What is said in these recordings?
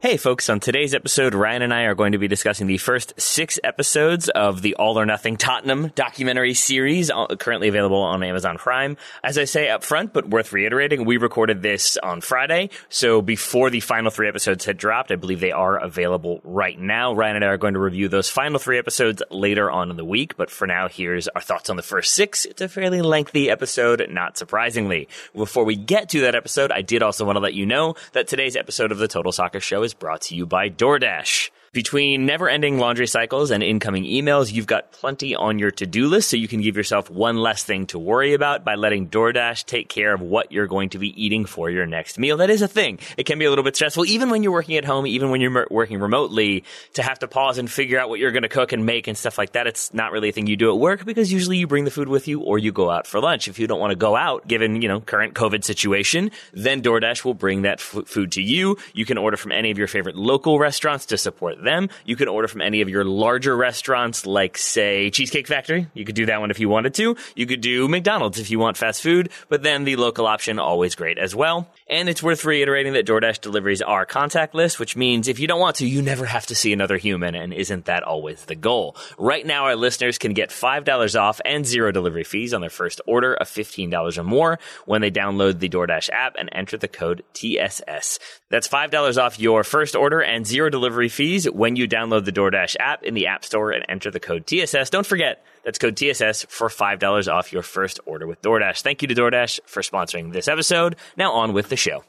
Hey folks, on today's episode, Ryan and I are going to be discussing the first six episodes of the All or Nothing Tottenham documentary series, uh, currently available on Amazon Prime. As I say up front, but worth reiterating, we recorded this on Friday, so before the final three episodes had dropped, I believe they are available right now. Ryan and I are going to review those final three episodes later on in the week, but for now, here's our thoughts on the first six. It's a fairly lengthy episode, not surprisingly. Before we get to that episode, I did also want to let you know that today's episode of the Total Soccer Show is brought to you by DoorDash. Between never ending laundry cycles and incoming emails, you've got plenty on your to do list, so you can give yourself one less thing to worry about by letting DoorDash take care of what you're going to be eating for your next meal. That is a thing. It can be a little bit stressful, even when you're working at home, even when you're working remotely, to have to pause and figure out what you're going to cook and make and stuff like that. It's not really a thing you do at work because usually you bring the food with you or you go out for lunch. If you don't want to go out, given, you know, current COVID situation, then DoorDash will bring that f- food to you. You can order from any of your favorite local restaurants to support them. You can order from any of your larger restaurants, like, say, Cheesecake Factory. You could do that one if you wanted to. You could do McDonald's if you want fast food, but then the local option, always great as well. And it's worth reiterating that DoorDash deliveries are contactless, which means if you don't want to, you never have to see another human, and isn't that always the goal? Right now, our listeners can get $5 off and zero delivery fees on their first order of $15 or more when they download the DoorDash app and enter the code TSS. That's $5 off your first order and zero delivery fees when you download the DoorDash app in the App Store and enter the code TSS. Don't forget, that's code TSS for $5 off your first order with DoorDash. Thank you to DoorDash for sponsoring this episode. Now on with the show.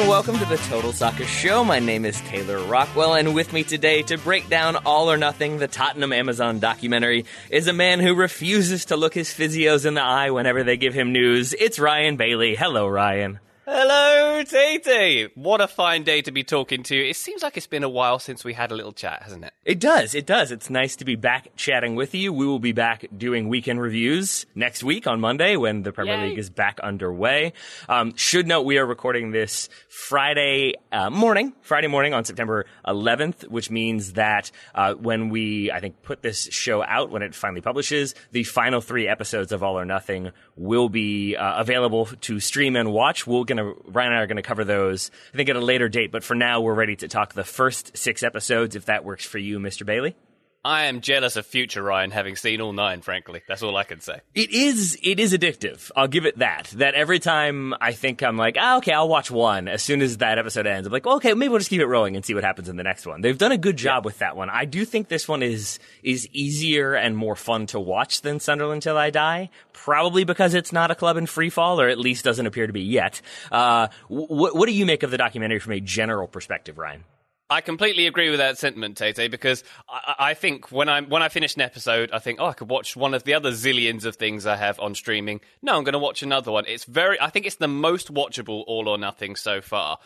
And welcome to the Total Soccer Show. My name is Taylor Rockwell, and with me today to break down All or Nothing, the Tottenham Amazon documentary, is a man who refuses to look his physios in the eye whenever they give him news. It's Ryan Bailey. Hello, Ryan. Hello, Tate. What a fine day to be talking to you. It seems like it's been a while since we had a little chat, hasn't it? It does. It does. It's nice to be back chatting with you. We will be back doing weekend reviews next week on Monday when the Premier Yay. League is back underway. Um, should note we are recording this Friday uh, morning, Friday morning on September 11th, which means that uh, when we, I think, put this show out, when it finally publishes, the final three episodes of All or Nothing will be uh, available to stream and watch. We're gonna Ryan and I are gonna cover those, I think, at a later date. But for now, we're ready to talk the first six episodes, if that works for you, Mr. Bailey. I am jealous of future Ryan having seen all nine, frankly. That's all I can say. It is it is addictive. I'll give it that. That every time I think I'm like, ah, okay, I'll watch one. As soon as that episode ends, I'm like, well, okay, maybe we'll just keep it rolling and see what happens in the next one. They've done a good job with that one. I do think this one is is easier and more fun to watch than Sunderland Till I Die. Probably because it's not a club in free fall, or at least doesn't appear to be yet. Uh, wh- what do you make of the documentary from a general perspective, Ryan? I completely agree with that sentiment, Tate, because I, I think when I when I finish an episode, I think, oh, I could watch one of the other zillions of things I have on streaming. No, I'm going to watch another one. It's very, I think it's the most watchable All or Nothing so far.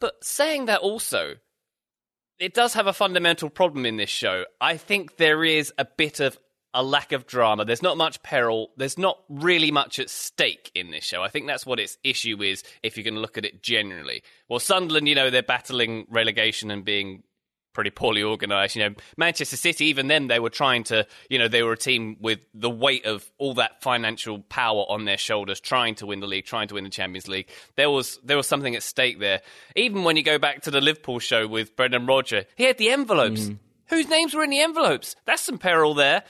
But saying that also, it does have a fundamental problem in this show. I think there is a bit of a lack of drama. There's not much peril. There's not really much at stake in this show. I think that's what its issue is if you're going to look at it generally. Well, Sunderland, you know, they're battling relegation and being pretty poorly organised. You know, Manchester City, even then, they were trying to, you know, they were a team with the weight of all that financial power on their shoulders, trying to win the league, trying to win the Champions League. There was there was something at stake there. Even when you go back to the Liverpool show with Brendan Rodgers, he had the envelopes. Mm. Whose names were in the envelopes? That's some peril there.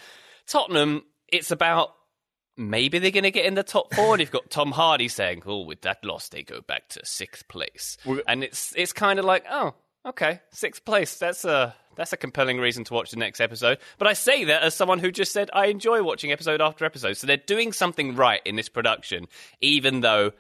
Tottenham, it's about maybe they're going to get in the top four. And you've got Tom Hardy saying, "Oh, with that loss, they go back to sixth place," and it's it's kind of like, oh, okay, sixth place. That's a that's a compelling reason to watch the next episode. But I say that as someone who just said I enjoy watching episode after episode. So they're doing something right in this production, even though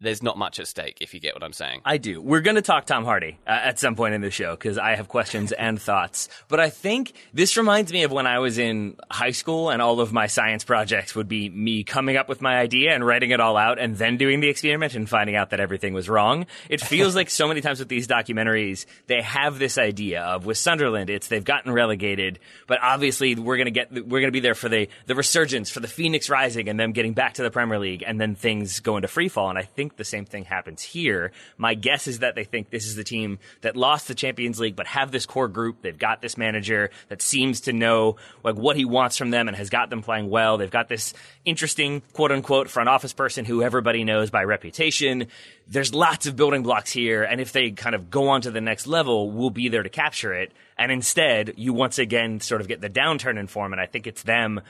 there's not much at stake. If you get what I'm saying. I do. We're going to talk Tom Hardy uh, at some point in the show because I have questions and thoughts. But I think this reminds me of when I was in high school and all of my science projects would be me coming up with my idea and writing it all out and then doing the experiment and finding out that everything was wrong. It feels like so many times with these documentaries, they have this idea of with Sunderland, it's they've gotten relegated, but obviously we're going to get, we're going to be there for the, the resurgence, for the Phoenix rising and them getting back to the Premier League and then things go into free fall. And I think think the same thing happens here. My guess is that they think this is the team that lost the Champions League, but have this core group. They've got this manager that seems to know like what he wants from them and has got them playing well. They've got this interesting quote unquote front office person who everybody knows by reputation. There's lots of building blocks here, and if they kind of go on to the next level, we'll be there to capture it. And instead, you once again sort of get the downturn in form, and I think it's them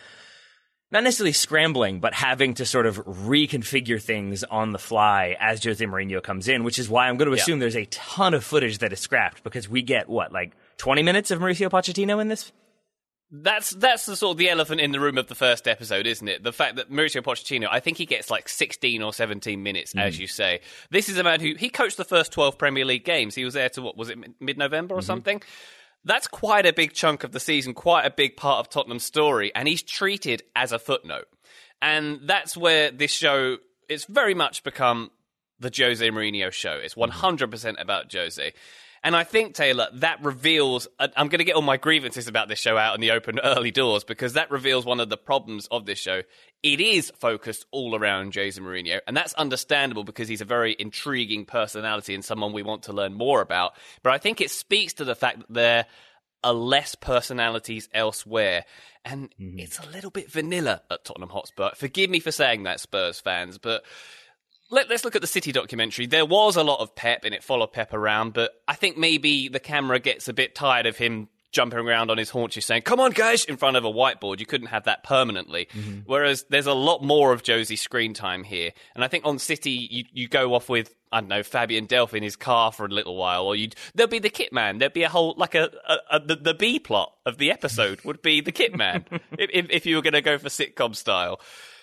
not necessarily scrambling, but having to sort of reconfigure things on the fly as Jose Mourinho comes in, which is why I'm going to assume yeah. there's a ton of footage that is scrapped because we get what, like 20 minutes of Mauricio Pochettino in this? That's that's the sort of the elephant in the room of the first episode, isn't it? The fact that Mauricio Pochettino, I think he gets like 16 or 17 minutes, mm. as you say. This is a man who he coached the first 12 Premier League games. He was there to what was it mid November or mm-hmm. something? That's quite a big chunk of the season, quite a big part of Tottenham's story, and he's treated as a footnote. And that's where this show it's very much become the Jose Mourinho show. It's mm-hmm. 100% about Jose. And I think, Taylor, that reveals. I'm going to get all my grievances about this show out in the open early doors because that reveals one of the problems of this show. It is focused all around Jose Mourinho, and that's understandable because he's a very intriguing personality and someone we want to learn more about. But I think it speaks to the fact that there are less personalities elsewhere. And mm-hmm. it's a little bit vanilla at Tottenham Hotspur. Forgive me for saying that, Spurs fans, but let, us look at the City documentary. There was a lot of Pep and it followed Pep around, but I think maybe the camera gets a bit tired of him jumping around on his haunches saying, come on, guys, in front of a whiteboard. You couldn't have that permanently. Mm-hmm. Whereas there's a lot more of Jose's screen time here. And I think on City, you, you go off with, I don't know, Fabian Delph in his car for a little while, or you'd, there'll be the kit man. There'd be a whole, like a, a, a the, the B plot of the episode would be the kit man if, if, if you were going to go for sitcom style.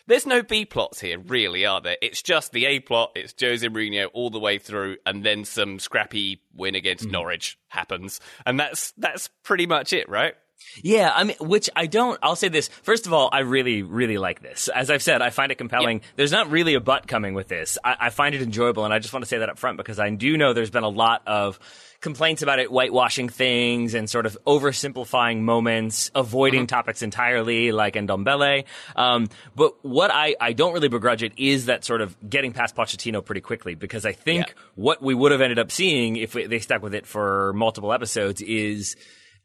There's no B plots here, really, are there? It's just the A plot. It's Jose Mourinho all the way through, and then some scrappy win against mm. Norwich happens, and that's that's pretty much it, right? Yeah, I mean, which I don't. I'll say this first of all. I really, really like this. As I've said, I find it compelling. There's not really a butt coming with this. I, I find it enjoyable, and I just want to say that up front because I do know there's been a lot of complaints about it whitewashing things and sort of oversimplifying moments, avoiding mm-hmm. topics entirely, like Ndombele. Um, but what I, I don't really begrudge it is that sort of getting past Pochettino pretty quickly because I think yeah. what we would have ended up seeing if we, they stuck with it for multiple episodes is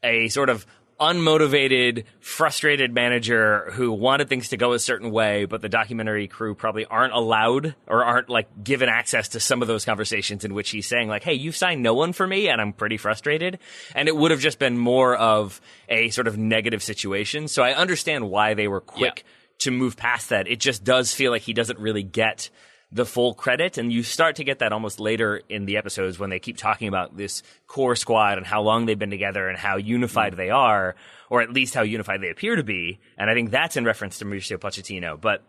a sort of unmotivated, frustrated manager who wanted things to go a certain way, but the documentary crew probably aren't allowed or aren't like given access to some of those conversations in which he's saying like, "Hey, you've signed no one for me, and I'm pretty frustrated." And it would have just been more of a sort of negative situation. So I understand why they were quick yeah. to move past that. It just does feel like he doesn't really get the full credit. And you start to get that almost later in the episodes when they keep talking about this core squad and how long they've been together and how unified mm. they are, or at least how unified they appear to be. And I think that's in reference to Mauricio Pochettino. But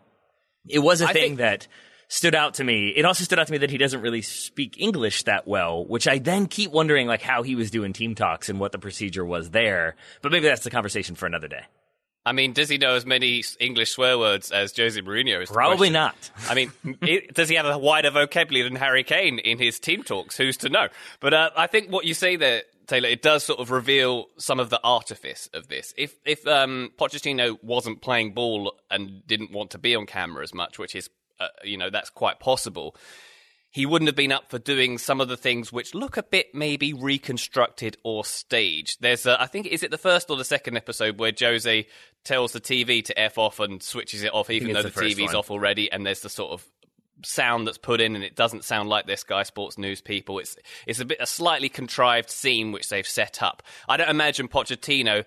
it was a I thing think- that stood out to me. It also stood out to me that he doesn't really speak English that well, which I then keep wondering like how he was doing team talks and what the procedure was there. But maybe that's the conversation for another day. I mean, does he know as many English swear words as Jose Mourinho? Is Probably not. I mean, it, does he have a wider vocabulary than Harry Kane in his team talks? Who's to know? But uh, I think what you say there, Taylor, it does sort of reveal some of the artifice of this. If if um, Pochettino wasn't playing ball and didn't want to be on camera as much, which is, uh, you know, that's quite possible he wouldn't have been up for doing some of the things which look a bit maybe reconstructed or staged. There's, a, I think, is it the first or the second episode where Jose tells the TV to f off and switches it off, even though the, the TV's one. off already, and there's the sort of sound that's put in and it doesn't sound like their Sky Sports News people. It's it's a bit a slightly contrived scene which they've set up. I don't imagine Pochettino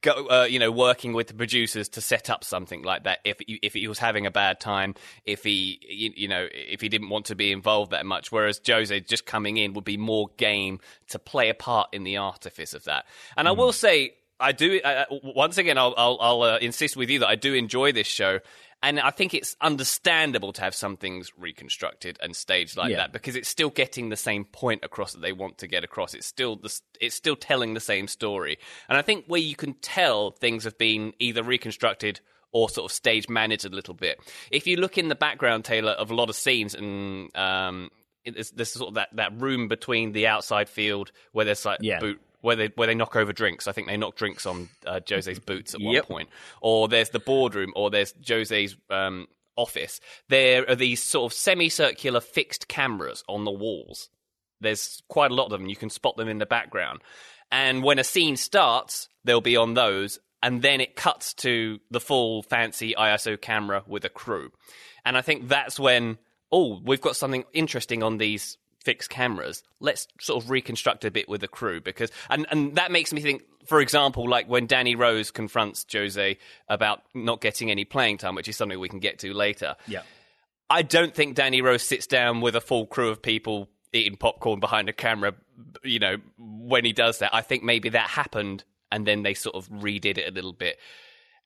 go, uh, you know, working with the producers to set up something like that. If if he was having a bad time, if he, you, you, know, if he didn't want to be involved that much, whereas Jose just coming in would be more game to play a part in the artifice of that. And mm. I will say, I do. Uh, once again, I'll, I'll, I'll uh, insist with you that I do enjoy this show. And I think it's understandable to have some things reconstructed and staged like yeah. that because it's still getting the same point across that they want to get across. It's still the, it's still telling the same story. And I think where you can tell things have been either reconstructed or sort of stage managed a little bit. If you look in the background, Taylor, of a lot of scenes and um, there's, sort of that, that room between the outside field where there's like yeah. boot where they where they knock over drinks. I think they knock drinks on uh, Jose's boots at one point. Or there's the boardroom, or there's Jose's um, office, there are these sort of semicircular fixed cameras on the walls. There's quite a lot of them. You can spot them in the background. And when a scene starts, they'll be on those, and then it cuts to the full fancy ISO camera with a crew. And I think that's when, oh, we've got something interesting on these fixed cameras. Let's sort of reconstruct a bit with the crew because, and, and that makes me think, for example, like when Danny Rose confronts Jose about not getting any playing time, which is something we can get to later. Yeah. I don't think Danny Rose sits down with a full crew of people eating popcorn behind a camera, you know, when he does that. I think maybe that happened and then they sort of redid it a little bit.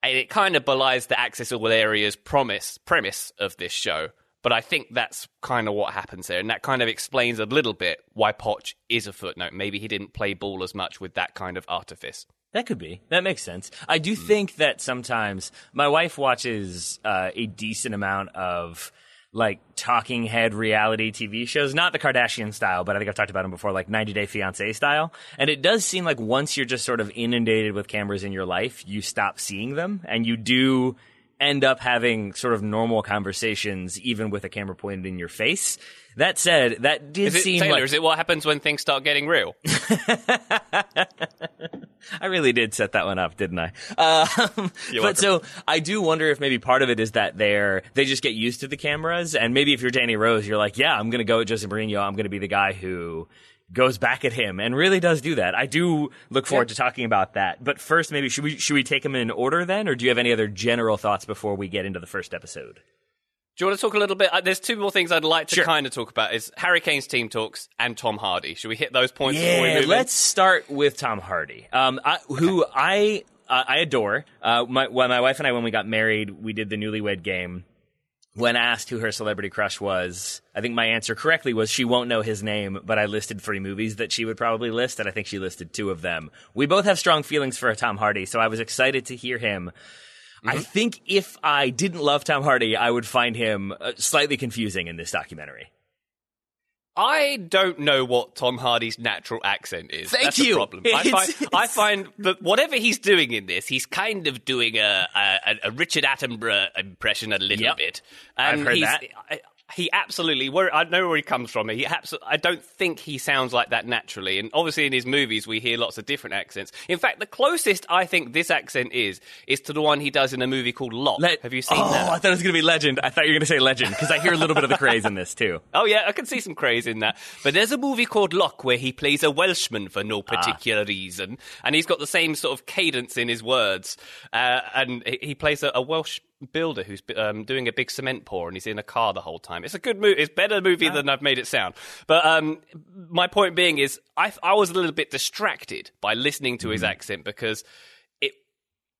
And it kind of belies the Access All Areas promise premise of this show. But I think that's kind of what happens there. And that kind of explains a little bit why Poch is a footnote. Maybe he didn't play ball as much with that kind of artifice. That could be. That makes sense. I do think that sometimes my wife watches uh, a decent amount of like talking head reality TV shows, not the Kardashian style, but I think I've talked about them before, like 90 Day Fiance style. And it does seem like once you're just sort of inundated with cameras in your life, you stop seeing them and you do end up having sort of normal conversations, even with a camera pointed in your face. That said, that did Is seem Taylor, like is it what happens when things start getting real? I really did set that one up, didn't I? Um, but so I do wonder if maybe part of it is that they're they just get used to the cameras, and maybe if you're Danny Rose, you're like, yeah, I'm going to go at Jose Mourinho. I'm going to be the guy who goes back at him and really does do that. I do look forward to talking about that. But first, maybe should we should we take them in order then, or do you have any other general thoughts before we get into the first episode? Do you want to talk a little bit? Uh, there's two more things I'd like to Sure. kind of talk about: is Harry Kane's team talks and Tom Hardy. Should we hit those points? before we Yeah, let's start with Tom Hardy, um, I, who I uh, I adore. Uh, my, when my wife and I, when we got married, we did the Newlywed Game. When asked who her celebrity crush was, I think my answer correctly was she won't know his name, but I listed three movies that she would probably list, and I think she listed two of them. We both have strong feelings for Tom Hardy, so I was excited to hear him. I think if I didn't love Tom Hardy, I would find him uh, slightly confusing in this documentary. I don't know what Tom Hardy's natural accent is. Thank That's you. The problem. I find, I find that whatever he's doing in this, he's kind of doing a, a, a Richard Attenborough impression a little Yep. bit. I've heard he's, that. I, he absolutely. Where I know where he comes from. He abso- I don't think he sounds like that naturally. And obviously, in his movies, we hear lots of different accents. In fact, the closest I think this accent is is to the one he does in a movie called Locke. Le- Have you seen oh, that? I thought it was going to be Legend. I thought you were going to say Legend because I hear a little bit of the Krays in this too. Oh yeah, I can see some Krays in that. But there's a movie called Locke where he plays a Welshman for no particular reason, and he's got the same sort of cadence in his words, uh, and he he plays a, a Welsh builder who's um, doing a big cement pour, and he's in a car the whole time. It's a good movie. It's a better movie than I've made it sound. But um, my point being is, I I was a little bit distracted by listening to his accent because it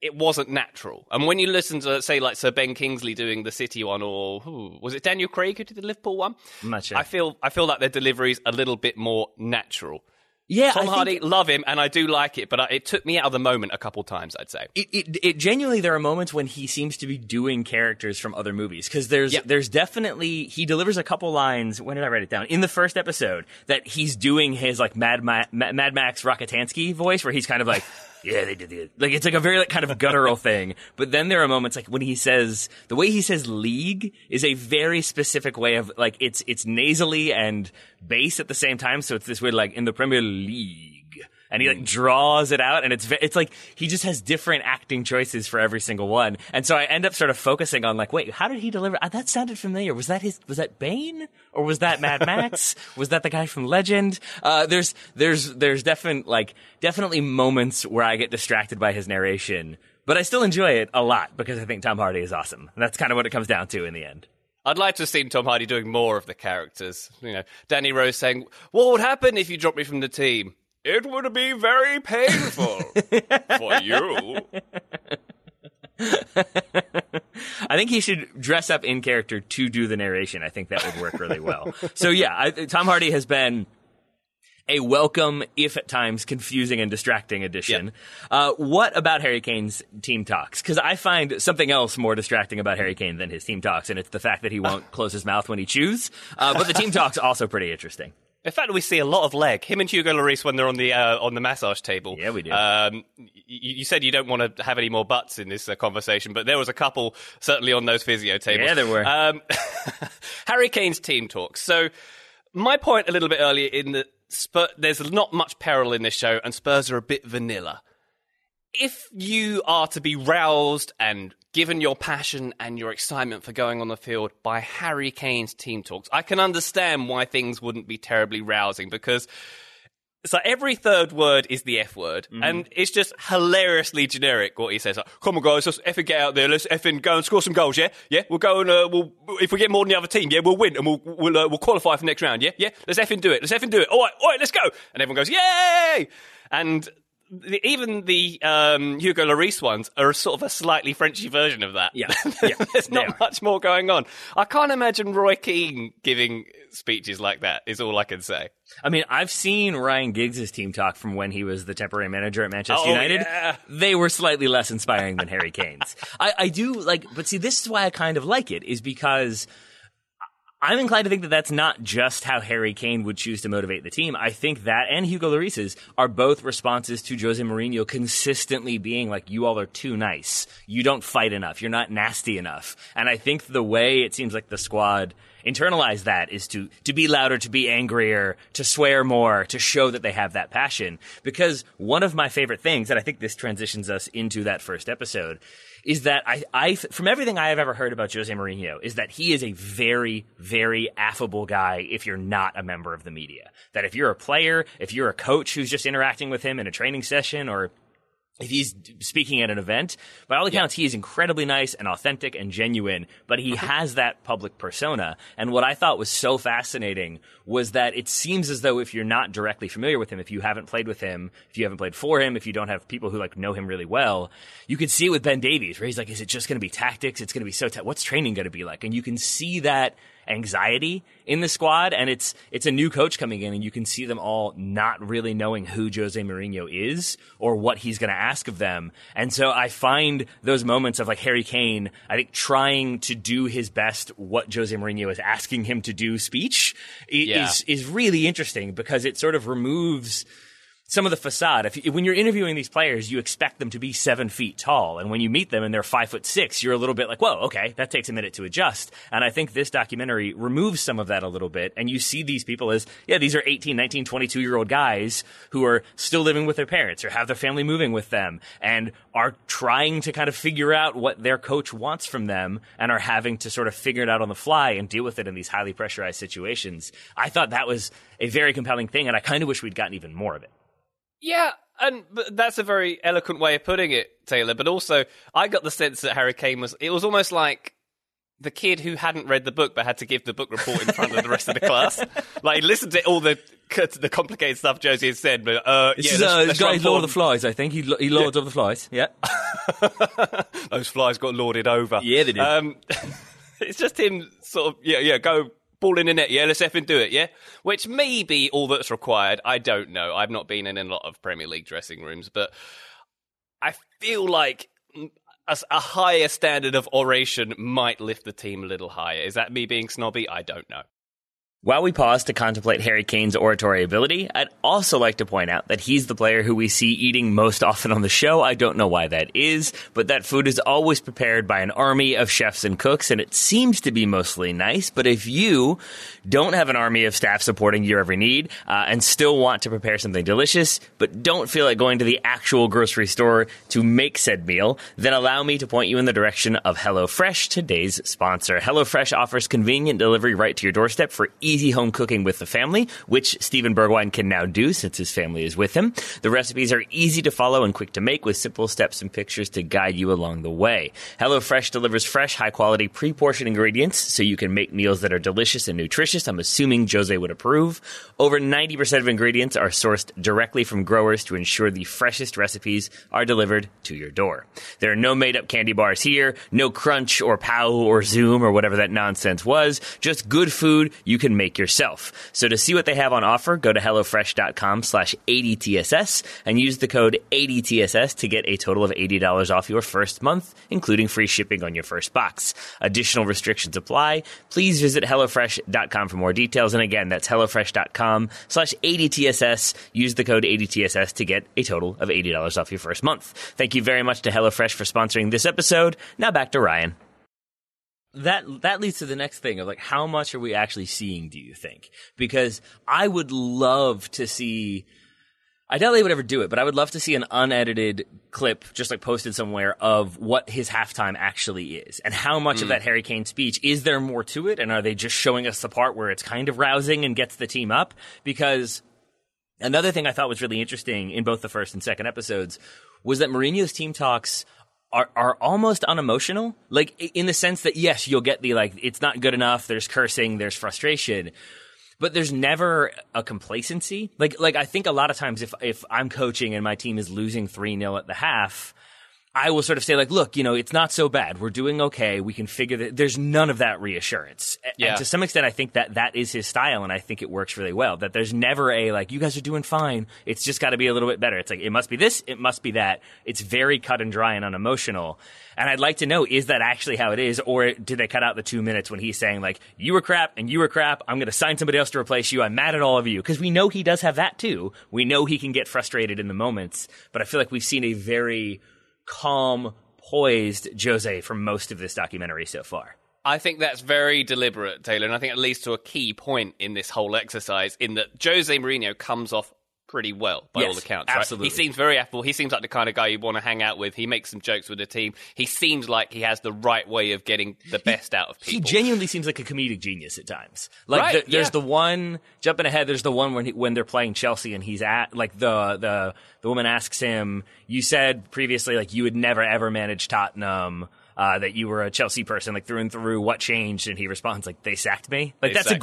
it wasn't natural. And when you listen to, say, like Sir Ben Kingsley doing the City one, or who, was it Daniel Craig who did the Liverpool one? Sure. I feel I feel like their delivery's a little bit more natural. Yeah, Tom I think Hardy, love him, and I do like it, but I, it took me out of the moment a couple times. I'd say. It, it, it genuinely there are moments when he seems to be doing characters from other movies because there's Yeah. there's definitely he delivers a couple lines. When did I write it down? In the first episode that he's doing his like Mad Ma- Ma- Mad Max Rockatansky voice where he's kind of like. Yeah, they did it. Like it's like a very like kind of guttural thing. But then there are moments like when he says the way he says league is a very specific way of like it's it's nasally and bass at the same time. So it's this weird like in the Premier League and he like draws it out and it's it's like he just has different acting choices for every single one. And so i end up sort of focusing on like wait how did he deliver uh, that sounded familiar. Was that his was that bane? Or was that mad max? Was that the guy from legend? Uh, there's there's there's definite like definitely moments where i get distracted by his narration but i still enjoy it a lot because i think tom hardy is awesome. And that's kind of what it comes down to in the end. I'd like to have seen Tom Hardy doing more of the characters. You know, Danny Rose saying, "What would happen if you dropped me from the team? It would be very painful for you." I think he should dress up in character to do the narration. I think that would work really well. so yeah, I, Tom Hardy has been a welcome, if at times confusing and distracting addition. Uh, what about Harry Kane's team talks? Because I find something else more distracting about Harry Kane than his team talks, and it's the fact that he won't close his mouth when he chews. Uh, but the team talks also pretty interesting. In fact, that we see a lot of leg. Him and Hugo Lloris when they're on the uh, on the massage table. Yeah, we do. Um, you, you said you don't want to have any more butts in this uh, conversation, but there was a couple certainly on those physio tables. Yeah, there were. Um, Harry Kane's team talks. So my point a little bit earlier in the Spur, there's not much peril in this show, and Spurs are a bit vanilla. If you are to be roused and given your passion and your excitement for going on the field by Harry Kane's team talks, I can understand why things wouldn't be terribly rousing because so every third word is the F word, Mm-hmm. and it's just hilariously generic what he says. Like, Come on, guys, let's effing get out there. Let's effing go and score some goals. Yeah, yeah. We'll go and uh, we'll if we get more than the other team, yeah, we'll win and we'll we'll uh, we'll qualify for next round. Yeah, yeah. Let's effing do it. Let's effing do it. All right, all right. Let's go. And everyone goes, yay! And the, even the um, Hugo Lloris ones are sort of a slightly Frenchy version of that. Yeah. Yeah, There's not are. much more going on. I can't imagine Roy Keane giving speeches like that. Is all I can say. I mean, I've seen Ryan Giggs' team talk from when he was the temporary manager at Manchester Oh, United. yeah. They were slightly less inspiring than Harry Kane's. I, I do like, but see, this is why I kind of like it, is because I'm inclined to think that that's not just how Harry Kane would choose to motivate the team. I think that and Hugo Lloris's are both responses to Jose Mourinho consistently being like, you all are too nice. You don't fight enough. You're not nasty enough. And I think the way it seems like the squad internalize that is to to be louder, to be angrier, to swear more, to show that they have that passion. Because one of my favorite things, and I think this transitions us into that first episode, is that I, I from everything I have ever heard about Jose Mourinho is that he is a very, very affable guy if you're not a member of the media. That if you're a player, if you're a coach who's just interacting with him in a training session or if he's speaking at an event, by all accounts, he is incredibly nice and authentic and genuine, but he has that public persona. And what I thought was so fascinating was that it seems as though if you're not directly familiar with him, if you haven't played with him, if you haven't played for him, if you don't have people who like know him really well, you can see it with Ben Davies, where he's like, is it just going to be tactics? It's going to be so, ta- what's training going to be like? And you can see that anxiety in the squad and it's it's a new coach coming in and you can see them all not really knowing who Jose Mourinho is or what he's going to ask of them. And so I find those moments of like Harry Kane, I think trying to do his best what Jose Mourinho is asking him to do speech Yeah. is is really interesting because it sort of removes some of the facade. If when you're interviewing these players, you expect them to be seven feet tall, and when you meet them and they're five foot six, you're a little bit like, "Whoa, okay, that takes a minute to adjust." And I think this documentary removes some of that a little bit, and you see these people as, yeah, these are 18, 19, 22 year old guys who are still living with their parents or have their family moving with them, and are trying to kind of figure out what their coach wants from them, and are having to sort of figure it out on the fly and deal with it in these highly pressurized situations. I thought that was a very compelling thing, and I kind of wish we'd gotten even more of it. Yeah, and that's a very eloquent way of putting it, Taylor. But also, I got the sense that Harry Kane was. It was almost like the kid who hadn't read the book but had to give the book report in front of the rest of the class. Like he listened to all the the complicated stuff Jose had said, but uh, This yeah, uh, this guy's run Lord of the. Flies, I think. He, he Lords of the Flies. Yeah. Those flies got lorded over. Yeah, they did. Um, it's just him sort of, yeah, yeah, go ball in the net, yeah, let's effing do it, yeah? Which may be all that's required. I don't know. I've not been in a lot of Premier League dressing rooms, but I feel like a, a higher standard of oration might lift the team a little higher. Is that me being snobby? I don't know. While we pause to contemplate Harry Kane's oratory ability, I'd also like to point out that he's the player who we see eating most often on the show. I don't know why that is, but that food is always prepared by an army of chefs and cooks, and it seems to be mostly nice. But if you don't have an army of staff supporting your every need uh, and still want to prepare something delicious, but don't feel like going to the actual grocery store to make said meal, then allow me to point you in the direction of HelloFresh, today's sponsor. HelloFresh offers convenient delivery right to your doorstep for home cooking with the family, which Steven Bergwijn can now do since his family is with him. The recipes are easy to follow and quick to make with simple steps and pictures to guide you along the way. HelloFresh delivers fresh, high quality, pre portioned ingredients so you can make meals that are delicious and nutritious. I'm assuming Jose would approve. Over 90% of ingredients are sourced directly from growers to ensure the freshest recipes are delivered to your door. There are no made up candy bars here, no crunch or pow or zoom or whatever that nonsense was, just good food you can make yourself. So to see what they have on offer, go to HelloFresh.com slash 80TSS and use the code 80TSS to get a total of $80 off your first month, including free shipping on your first box. Additional restrictions apply. Please visit HelloFresh.com for more details. And again, that's HelloFresh.com slash 80TSS. Use the code 80TSS to get a total of $80 off your first month. Thank you very much to HelloFresh for sponsoring this episode. Now back to Ryan that that leads to the next thing of like how much are we actually seeing do you think? Because i would love to see i doubt they would ever do it but i would love to see an unedited clip just like posted somewhere of what his halftime actually is and how much mm. of that harry kane speech is there more to it? And are they just showing us the part where it's kind of rousing and gets the team up? Because another thing i thought was really interesting in both the first and second episodes was that Mourinho's team talks are are almost unemotional. Like in the sense that yes you'll get the like it's not good enough there's cursing there's frustration. But there's never a complacency. Like like i think a lot of times if if i'm coaching and my team is losing 3-0 at the half I will sort of say like, look, you know, it's not so bad. We're doing okay. We can figure that. There's none of that reassurance. Yeah. And to some extent, I think that that is his style, and I think it works really well. That there's never a like, you guys are doing fine. It's just got to be a little bit better. It's like it must be this, it must be that. It's very cut and dry and unemotional. And I'd like to know, is that actually how it is, or did they cut out the two minutes when he's saying like, you were crap and you were crap. I'm going to sign somebody else to replace you. I'm mad at all of you because we know he does have that too. We know he can get frustrated in the moments, but I feel like we've seen a very calm poised Jose for most of this documentary so far. I think that's very deliberate, Taylor, and I think it leads to a key point in this whole exercise in that Jose Mourinho comes off pretty well by yes, all accounts. Absolutely. Right? He seems very affable. He seems like the kind of guy you want to hang out with. He makes some jokes with the team. He seems like he has the right way of getting the best out of people. He genuinely seems like a comedic genius at times. Like right, the, there's yeah. the one jumping ahead. There's the one when he, when they're playing Chelsea and he's at like the the the woman asks him, "You said previously like you would never ever manage Tottenham." Uh, that you were a Chelsea person, like through and through. What changed? And he responds like, "They sacked me." Like They that's a me.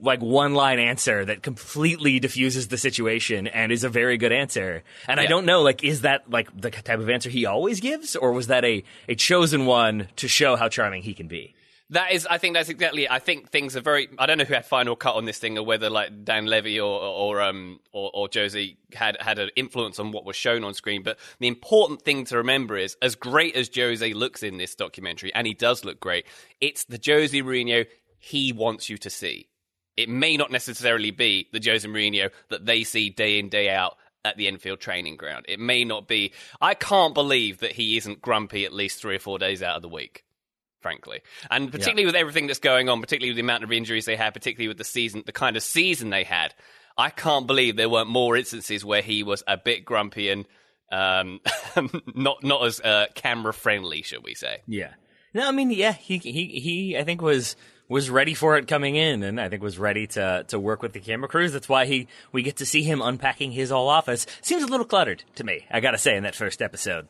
Like one line answer that completely diffuses the situation and is a very good answer. And I don't know, like, is that like the type of answer he always gives, or was that a a chosen one to show how charming he can be? That is, I think that's exactly. it. I think things are very. I don't know who had final cut on this thing, or whether like Dan Levy or or um or, or Jose had had an influence on what was shown on screen. But the important thing to remember is, as great as Jose looks in this documentary, and he does look great, it's the Jose Mourinho he wants you to see. It may not necessarily be the Jose Mourinho that they see day in day out at the Enfield training ground. It may not be. I can't believe that he isn't grumpy at least three or four days out of the week frankly. And particularly with everything that's going on, particularly with the amount of injuries they had, particularly with the season, the kind of season they had, I can't believe there weren't more instances where he was a bit grumpy and um, not not as uh, camera friendly, shall we say? Yeah. No, I mean, yeah, he he he. I think was was ready for it coming in, and I think was ready to to work with the camera crews. That's why he we get to see him unpacking his whole office. Seems a little cluttered to me. I gotta say in that first episode,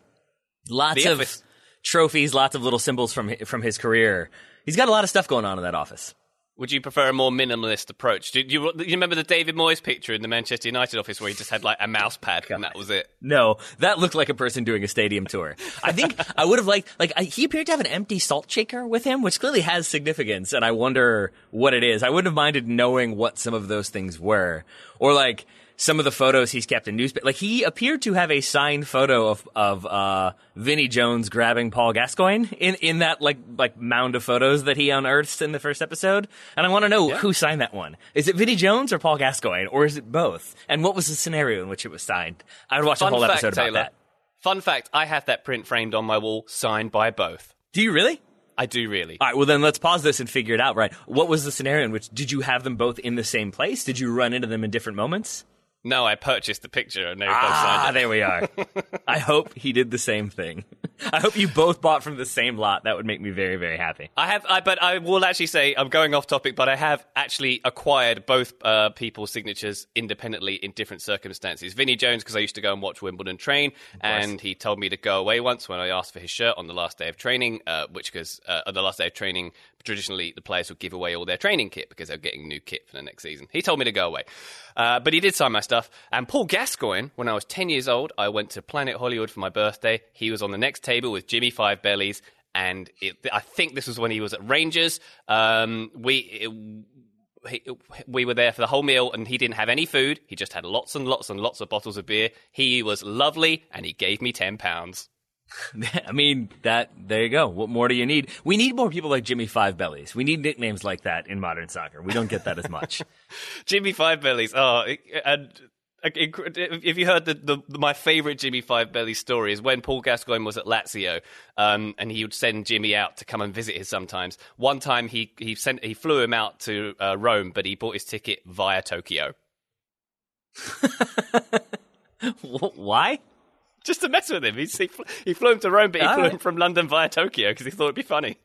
lots The of office- trophies, lots of little symbols from from his career. He's got a lot of stuff going on in that office. Would you prefer a more minimalist approach? Do you, you remember the David Moyes picture in the Manchester United office where he just had like a mouse pad and that was it? No, that looked like a person doing a stadium tour. I think I would have liked, like, he appeared to have an empty salt shaker with him, which clearly has significance, and I wonder what it is. I wouldn't have minded knowing what some of those things were. Or, like, some of the photos he's kept in newspaper. Like, he appeared to have a signed photo of, of, uh, Vinnie Jones grabbing Paul Gascoigne in, in that, like, like mound of photos that he unearths in the first episode. And I want to know who signed that one. Is it Vinnie Jones or Paul Gascoigne? Or is it both? And what was the scenario in which it was signed? I would watch a whole fact, episode about Taylor. that. Fun fact: I have that print framed on my wall, signed by both. Do you really? I do really. All right, well then let's pause this and figure it out, right? What was the scenario in which did you have them both in the same place? Did you run into them in different moments? No, I purchased the picture and Ah, there we are. I hope he did the same thing. I hope you both bought from the same lot. That would make me very, very happy. I have, I, but I will actually say I'm going off topic, but I have actually acquired both uh, people's signatures independently in different circumstances. Vinnie Jones, because I used to go and watch Wimbledon train, and he told me to go away once when I asked for his shirt on the last day of training, uh, which because uh, on the last day of training, traditionally the players would give away all their training kit because they're getting new kit for the next season. He told me to go away, uh, but he did sign my stuff. And Paul Gascoigne, when I was 10 years old, I went to Planet Hollywood for my birthday. He was on the next table with Jimmy Five Bellies. And it, I think this was when he was at Rangers. Um, we, it, he, we were there for the whole meal and he didn't have any food. He just had lots and lots and lots of bottles of beer. He was lovely and he gave me 10 pounds. I mean, that, there you go. What more do you need? We need more people like Jimmy Five Bellies. We need nicknames like that in modern soccer. We don't get that as much. Jimmy Five Bellies. Oh, and if you heard the, the, my favorite Jimmy Five Belly story is when Paul Gascoigne was at Lazio, um, and he would send Jimmy out to come and visit him sometimes. One time he he sent he flew him out to uh, Rome, but he bought his ticket via Tokyo. Why? Just to mess with him. He, he, flew, he flew him to Rome, but he All flew right. him from London via Tokyo because he thought it'd be funny.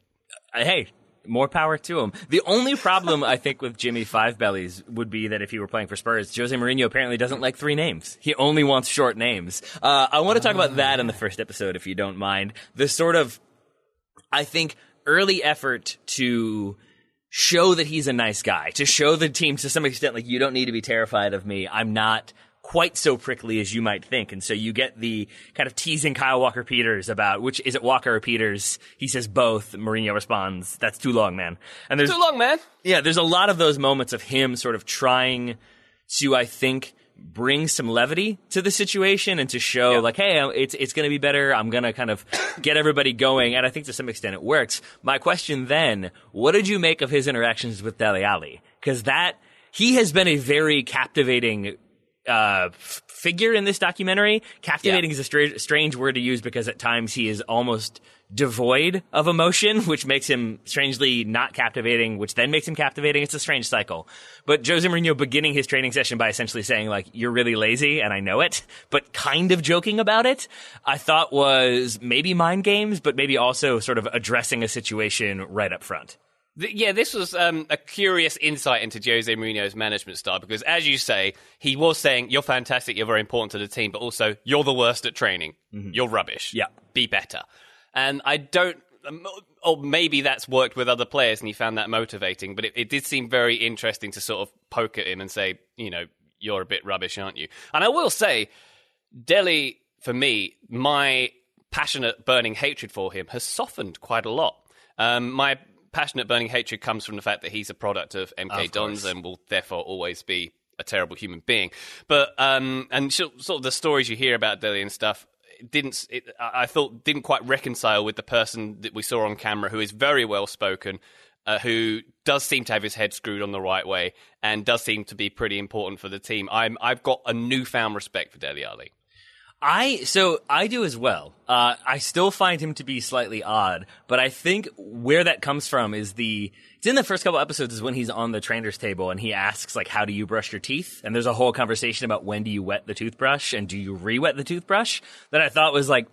Uh, hey, more power to him. The only problem I think with Jimmy Five Bellies would be that if he were playing for Spurs, Jose Mourinho apparently doesn't like three names. He only wants short names. Uh, I want to talk about that in the first episode, if you don't mind. The sort of, I think, early effort to show that he's a nice guy, to show the team to some extent, like, you don't need to be terrified of me. I'm not quite so prickly as you might think. And so you get the kind of teasing Kyle Walker Peters about which is it Walker or Peters? He says both. Mourinho responds, "That's too long, man." And there's too long, man. Yeah, there's a lot of those moments of him sort of trying to, I think, bring some levity to the situation and to show yeah. like, hey, it's it's going to be better. I'm going to kind of get everybody going, and I think to some extent it works. My question then: What did you make of his interactions with Dele Alli? Because that he has been a very captivating uh, figure in this documentary. Captivating yeah. is a str- strange word to use because at times he is almost devoid of emotion, which makes him strangely not captivating, which then makes him captivating. It's a strange cycle. But Jose Mourinho beginning his training session by essentially saying like, you're really lazy and I know it, but kind of joking about it, I thought was maybe mind games, but maybe also sort of addressing a situation right up front yeah, this was um, a curious insight into Jose Mourinho's management style because, as you say, he was saying, You're fantastic, you're very important to the team, but also, you're the worst at training. Mm-hmm. You're rubbish. Yeah. Be better. And I don't, um, or maybe that's worked with other players and he found that motivating, but it, it did seem very interesting to sort of poke at him and say, You know, you're a bit rubbish, aren't you? And I will say, Dele, for me, my passionate, burning hatred for him has softened quite a lot. Um, my passionate burning hatred comes from the fact that he's a product of MK of Dons and will therefore always be a terrible human being. But um, and sort of the stories you hear about Dele and stuff didn't it, I thought didn't quite reconcile with the person that we saw on camera who is very well spoken. Uh, who does seem to have his head screwed on the right way and does seem to be pretty important for the team. I'm, I've got a newfound respect for Dele Alli. I so I do as well. Uh, I still find him to be slightly odd, but I think where that comes from is the it's in the first couple episodes is when he's on the trainer's table and he asks like how do you brush your teeth and there's a whole conversation about when do you wet the toothbrush and do you re-wet the toothbrush that I thought was like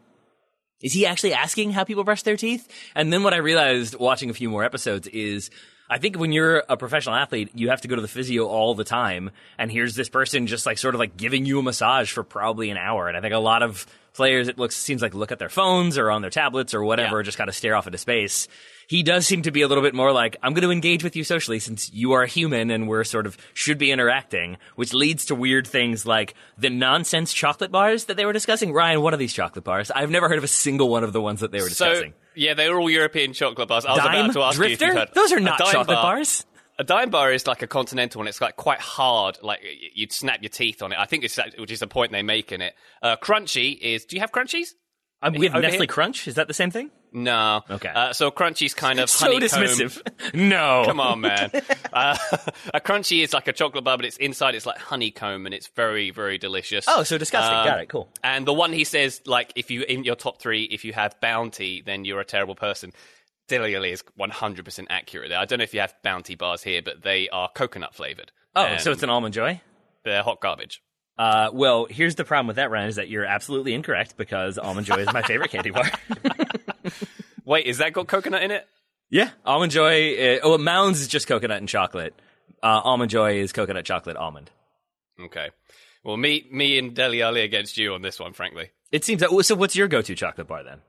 is he actually asking how people brush their teeth? And then what I realized watching a few more episodes is I think when you're a professional athlete, you have to go to the physio all the time. And here's this person just like sort of like giving you a massage for probably an hour. And I think a lot of players, it looks, seems like look at their phones or on their tablets or whatever, yeah. just kind of stare off into space he does seem to be a little bit more like, I'm going to engage with you socially since you are a human and we're sort of should be interacting, which leads to weird things like the nonsense chocolate bars that they were discussing. Ryan, what are these chocolate bars? I've never heard of a single one of the ones that they were discussing. So, yeah, they were all European chocolate bars. I was Dime? about to ask Drifter? you if you heard. Those are not chocolate bar. bars. A dime bar is like a continental one. It's like quite hard. Like you'd snap your teeth on it. I think it's which is the point they make in it. Uh, crunchy is. Do you have crunchies? Um, we have Nestle here? Crunch. Is that the same thing? No. Okay. Uh, so crunchy's kind of so dismissive. no. Come on, man. uh, a crunchy is like a chocolate bar, but it's inside. It's like honeycomb, and it's very, very delicious. Oh, so disgusting. Um, Got it. Cool. And the one he says, like, if you in your top three, if you have Bounty, then you're a terrible person. Dilly is 100% accurate. I don't know if you have Bounty bars here, but they are coconut flavored. Oh, so it's an almond joy. They're hot garbage. Uh, well, here's the problem with that, Ryan, is that you're absolutely incorrect because almond joy is my favorite candy bar. Wait, is that got coconut in it? Yeah, almond joy. Uh, oh, Mounds is just coconut and chocolate. Uh, almond joy is coconut, chocolate, almond. Okay. Well, me, me and Dele Alli against you on this one, frankly. It seems that. So, what's your go-to chocolate bar then?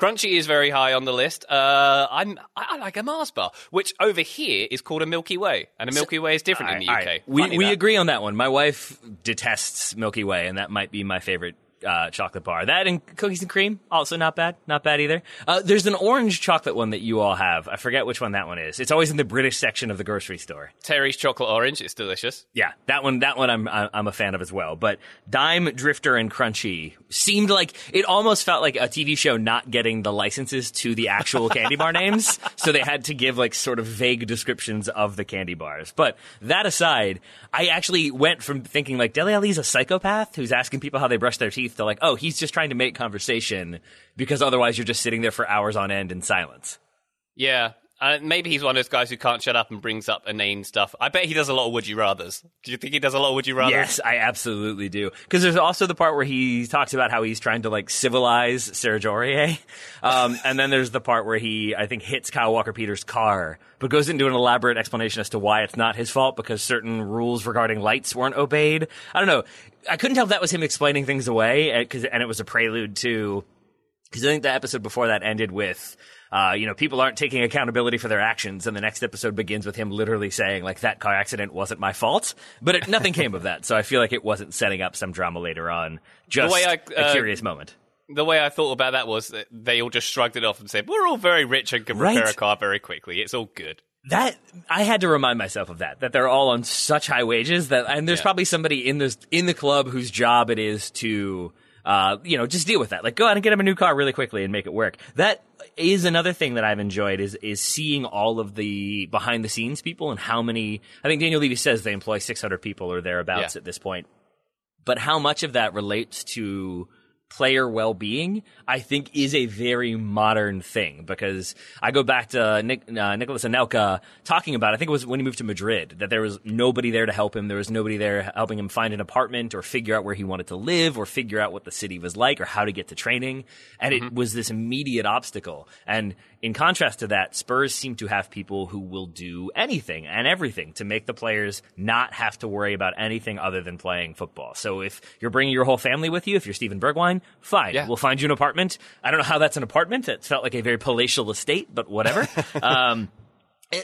Crunchy is very high on the list. Uh, I'm I, like a Mars bar, which over here is called a Milky Way, and a Milky Way is different in the UK. We we agree on that one. My wife detests Milky Way, and that might be my favorite uh, chocolate bar. That and cookies and cream, also not bad, not bad either. Uh, there's an orange chocolate one that you all have. I forget which one that one is. It's always in the British section of the grocery store. Terry's chocolate orange. It's delicious. Yeah, that one. That one I'm I'm a fan of as well. But Dime, Drifter, and Crunchy seemed like it almost felt like a TV show not getting the licenses to the actual candy bar names, so they had to give like sort of vague descriptions of the candy bars. But that aside, I actually went from thinking like Dele Alli's a psychopath who's asking people how they brush their teeth to like, oh, he's just trying to make conversation because otherwise you're just sitting there for hours on end in silence. Yeah. Uh, maybe he's one of those guys who can't shut up and brings up inane stuff. I bet he does a lot of would you rather's. Do you think he does a lot of would you rather's? Yes, I absolutely do. Because there's also the part where he talks about how he's trying to like civilize Serge Aurier. Um, and then there's the part where he, I think, hits Kyle Walker Peters' car, but goes into an elaborate explanation as to why it's not his fault because certain rules regarding lights weren't obeyed. I don't know. I couldn't tell if that was him explaining things away, and, cause, and it was a prelude to, because I think the episode before that ended with, uh, you know, people aren't taking accountability for their actions, and the next episode begins with him literally saying, like, that car accident wasn't my fault. But it, nothing came of that, so I feel like it wasn't setting up some drama later on. Just I, uh, a curious moment. The way I thought about that was that they all just shrugged it off and said, "We're all very rich and can repair right? a car very quickly. It's all good." That I had to remind myself of that that they're all on such high wages that and there's yeah. probably somebody in this in the club whose job it is to uh, you know just deal with that like go out and get him a new car really quickly and make it work that is another thing that I've enjoyed is is seeing all of the behind the scenes people and how many I think Daniel Levy says they employ 600 people or thereabouts yeah. at this point but how much of that relates to player well-being, I think is a very modern thing because I go back to Nick, uh, Nicolas Anelka talking about, I think it was when he moved to Madrid, that there was nobody there to help him. There was nobody there helping him find an apartment or figure out where he wanted to live or figure out what the city was like or how to get to training. And mm-hmm. it was this immediate obstacle. And in contrast to that, Spurs seem to have people who will do anything and everything to make the players not have to worry about anything other than playing football. So if you're bringing your whole family with you, if you're Steven Fine. Yeah. We'll find you an apartment. I don't know how that's an apartment. It felt like a very palatial estate, but whatever. um,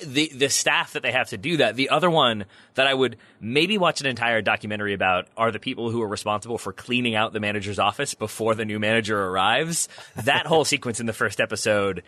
the the staff that they have to do that. The other one that I would maybe watch an entire documentary about are the people who are responsible for cleaning out the manager's office before the new manager arrives. That whole sequence in the first episode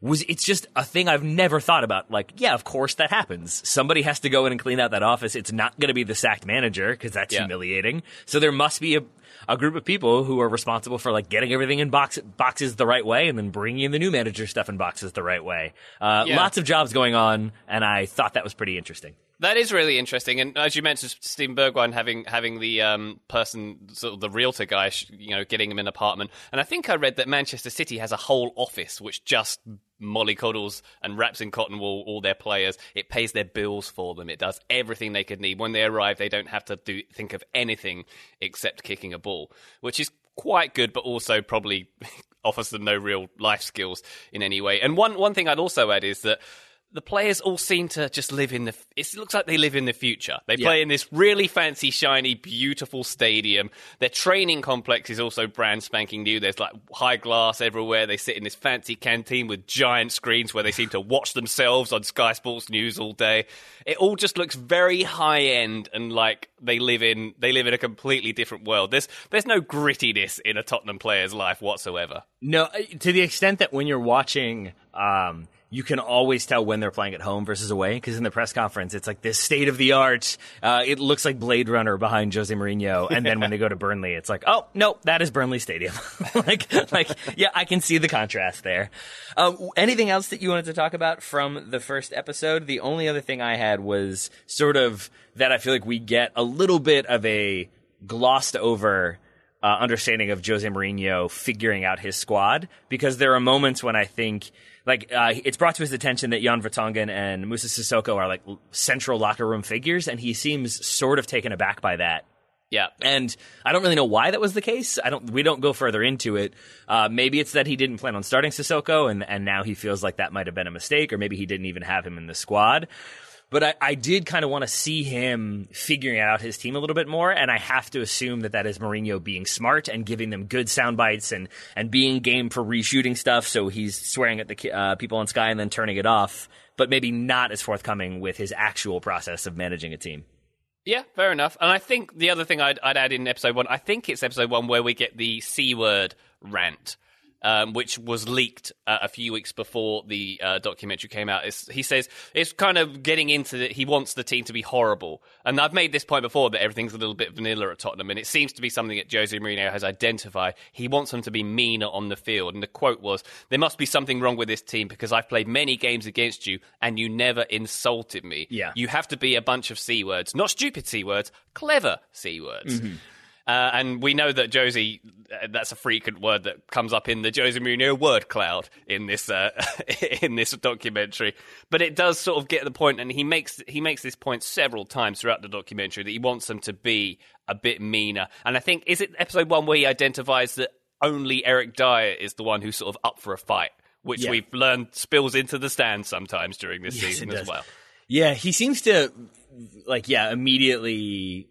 was it's just a thing I've never thought about. Like, yeah, of course that happens. Somebody has to go in and clean out that office. It's not going to be the sacked manager because that's yeah. humiliating. So there must be a a group of people who are responsible for like getting everything in box, boxes the right way and then bringing in the new manager stuff in boxes the right way. Uh, yeah. Lots of jobs going on, and I thought that was pretty interesting. That is really interesting, and as you mentioned, Steven Bergwijn having having the um, person, sort of the realtor guy, you know, getting him an apartment. And I think I read that Manchester City has a whole office which just mollycoddles and wraps in cotton wool all their players. It pays their bills for them. It does everything they could need. When they arrive, they don't have to do think of anything except kicking a ball, which is quite good, but also probably offers them no real life skills in any way. And one one thing I'd also add is that the players all seem to just live in the. It looks like they live in the future. They play in this really fancy, shiny, beautiful stadium. Their training complex is also brand spanking new. There's like high glass everywhere. They sit in this fancy canteen with giant screens where they seem to watch themselves on Sky Sports News all day. It all just looks very high end and like they live in they live in a completely different world. There's there's no grittiness in a Tottenham player's life whatsoever. No, to the extent that when you're watching. Um, you can always tell when they're playing at home versus away because in the press conference it's like this state of the art. Uh, it looks like Blade Runner behind Jose Mourinho, and then when they go to Burnley, it's like, oh no, that is Burnley Stadium. like, like yeah, I can see the contrast there. Uh, anything else that you wanted to talk about from the first episode? The only other thing I had was sort of that I feel like we get a little bit of a glossed over. Uh, understanding of Jose Mourinho figuring out his squad because there are moments when I think like uh, it's brought to his attention that Jan Vertonghen and Moussa Sissoko are like central locker room figures, and he seems sort of taken aback by that. Yeah, and I don't really know why that was the case. I don't. We don't go further into it. Uh, maybe it's that he didn't plan on starting Sissoko, and and now he feels like that might have been a mistake, or maybe he didn't even have him in the squad. But I, I did kind of want to see him figuring out his team a little bit more, and I have to assume that that is Mourinho being smart and giving them good sound bites and and being game for reshooting stuff. So he's swearing at the uh, people on Sky and then turning it off, but maybe not as forthcoming with his actual process of managing a team. Yeah, fair enough. And I think the other thing I'd, I'd add in episode one, I think it's episode one where we get the C word rant um, which was leaked uh, a few weeks before the uh, documentary came out. It's, he says it's kind of getting into that he wants the team to be horrible. And I've made this point before that everything's a little bit vanilla at Tottenham, and it seems to be something that Jose Mourinho has identified. He wants them to be meaner on the field. And the quote was, There must be something wrong with this team because I've played many games against you and you never insulted me. Yeah. You have to be a bunch of C words, not stupid C words, clever C words. Mm-hmm. Uh, and we know that Jose, uh, that's a frequent word that comes up in the Jose Mourinho word cloud in this uh, in this documentary. But it does sort of get the point, and he makes he makes this point several times throughout the documentary that he wants them to be a bit meaner. And I think is it episode one where he identifies that only Eric Dier is the one who's sort of up for a fight, which yeah. we've learned spills into the stands sometimes during this yes, season as well. Yeah, he seems to like yeah immediately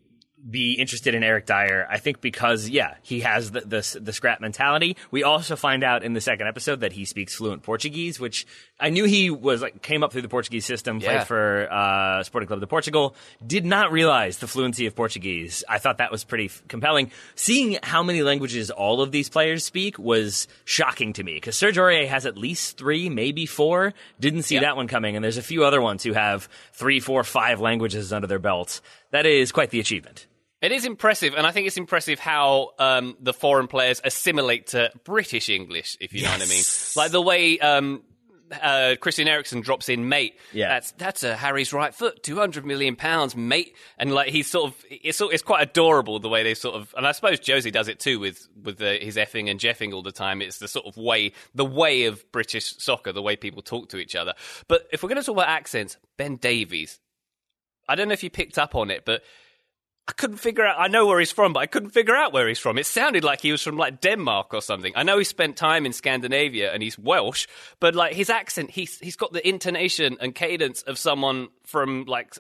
be interested in Eric Dier. I think because yeah, he has the, the, the scrap mentality. We also find out in the second episode that he speaks fluent Portuguese, which I knew he was like came up through the Portuguese system, played yeah. for uh, Sporting Club de Portugal. Did not realize the fluency of Portuguese. I thought that was pretty f- compelling. Seeing how many languages all of these players speak was shocking to me because Serge Aurier has at least three, maybe four. Didn't see that one coming, and there's a few other ones who have three, four, five languages under their belt. That is quite the achievement. It is impressive, and I think it's impressive how um, the foreign players assimilate to British English, if you yes. know what I mean. Like the way um, uh, Christian Eriksen drops in, mate. Yeah, that's that's a Harry's right foot, two hundred million pounds, mate. And like he's sort of, it's it's quite adorable the way they sort of, and I suppose Jose does it too with with the, his effing and jeffing all the time. It's the sort of way, the way of British soccer, the way people talk to each other. But if we're going to talk about accents, Ben Davies, I don't know if you picked up on it, but I couldn't figure out. I know where he's from, but I couldn't figure out where he's from. It sounded like he was from like Denmark or something. I know he spent time in Scandinavia and he's Welsh, but like his accent, he's he's got the intonation and cadence of someone from like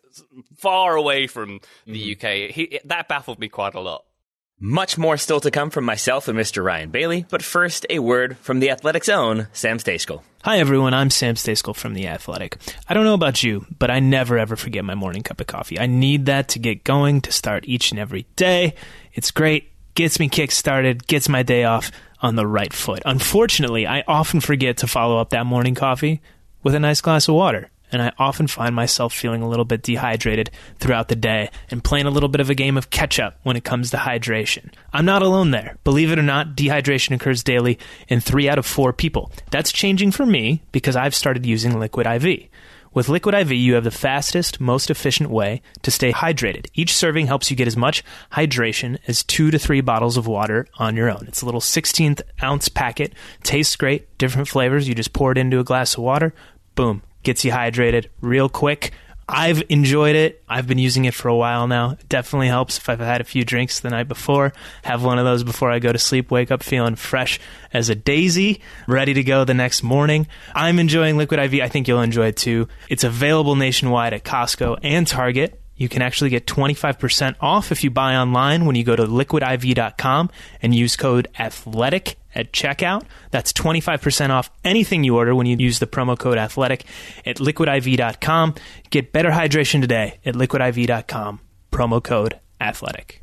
far away from the mm. UK. He, that baffled me quite a lot. Much more still to come from myself and Mr. Ryan Bailey, but first, a word from the Athletic's own Sam Stejskal. Hi, everyone. I'm Sam Stejskal from The Athletic. I don't know about you, but I never ever forget my morning cup of coffee. I need that to get going, to start each and every day. It's great, gets me kick started, gets my day off on the right foot. Unfortunately, I often forget to follow up that morning coffee with a nice glass of water and I often find myself feeling a little bit dehydrated throughout the day and playing a little bit of a game of catch up when it comes to hydration. I'm not alone there. Believe it or not, dehydration occurs daily in three out of four people. That's changing for me because I've started using Liquid IV. With Liquid IV, you have the fastest, most efficient way to stay hydrated. Each serving helps you get as much hydration as two to three bottles of water on your own. It's a little 16th ounce packet, tastes great, different flavors. You just pour it into a glass of water, boom, gets you hydrated real quick. I've enjoyed it. I've been using it for a while now. It definitely helps if I've had a few drinks the night before. Have one of those before I go to sleep, wake up feeling fresh as a daisy, ready to go the next morning. I'm enjoying Liquid IV. I think you'll enjoy it too. It's available nationwide at Costco and Target. You can actually get 25% off if you buy online when you go to liquidiv.com and use code ATHLETIC at checkout. That's 25% off anything you order when you use the promo code ATHLETIC at liquidiv.com. Get better hydration today at liquidiv.com. Promo code ATHLETIC.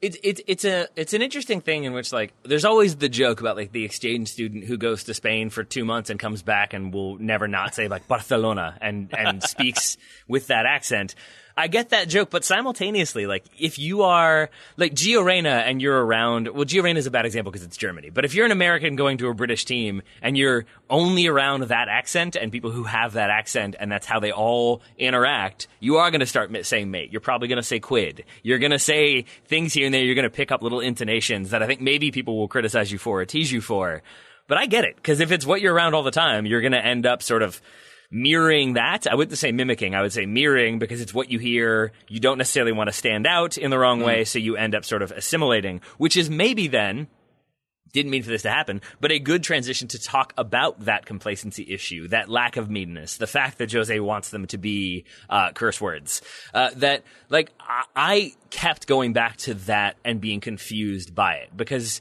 It's it's it's a it's an interesting thing in which like there's always the joke about like the exchange student who goes to Spain for two months and comes back and will never not say like Barcelona and and speaks with that accent. I get that joke, but simultaneously, like if you are like Gio Reyna and you're around, well, Gio Reyna is a bad example because it's Germany. But if you're an American going to a British team and you're only around that accent and people who have that accent and that's how they all interact, you are going to start saying mate. You're probably going to say quid. You're going to say things here and there. You're going to pick up little intonations that I think maybe people will criticize you for or tease you for. But I get it because if it's what you're around all the time, you're going to end up sort of mirroring that. I wouldn't say mimicking. I would say mirroring because it's what you hear. You don't necessarily want to stand out in the wrong mm. way, so you end up sort of assimilating, which is maybe then didn't mean for this to happen, but a good transition to talk about that complacency issue, that lack of meanness, the fact that Jose wants them to be uh, curse words. Uh, that, like, I-, I kept going back to that and being confused by it because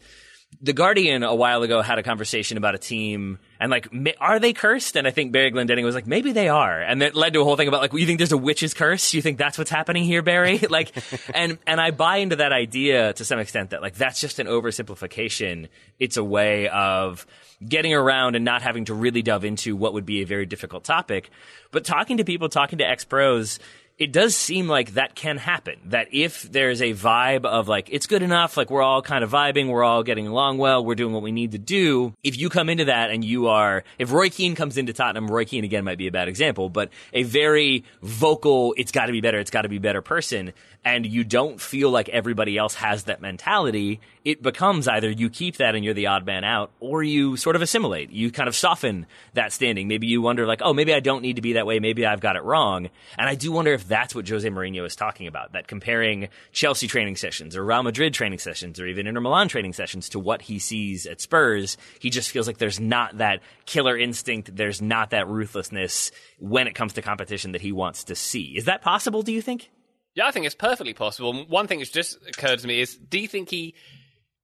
the Guardian a while ago had a conversation about a team And like, are they cursed? And I think Barry Glendenning was like, maybe they are. And that led to a whole thing about like, well, you think there's a witch's curse? You think that's what's happening here, Barry? like, and, and I buy into that idea to some extent that like, that's just an oversimplification. It's a way of getting around and not having to really delve into what would be a very difficult topic. But talking to people, talking to ex pros, it does seem like that can happen. That if there's a vibe of like, it's good enough, like we're all kind of vibing, we're all getting along well, we're doing what we need to do. If you come into that and you are, if Roy Keane comes into Tottenham, Roy Keane again might be a bad example, but a very vocal, it's gotta be better, it's gotta be better person, and you don't feel like everybody else has that mentality, it becomes either you keep that and you're the odd man out, or you sort of assimilate. You kind of soften that standing. Maybe you wonder like, oh, maybe I don't need to be that way. Maybe I've got it wrong. And I do wonder if that's what Jose Mourinho is talking about. That comparing Chelsea training sessions or Real Madrid training sessions or even Inter Milan training sessions to what he sees at Spurs, he just feels like there's not that killer instinct. There's not that ruthlessness when it comes to competition that he wants to see. Is that possible? Do you think? Yeah, I think it's perfectly possible. One thing that's just occurred to me is: Do you think he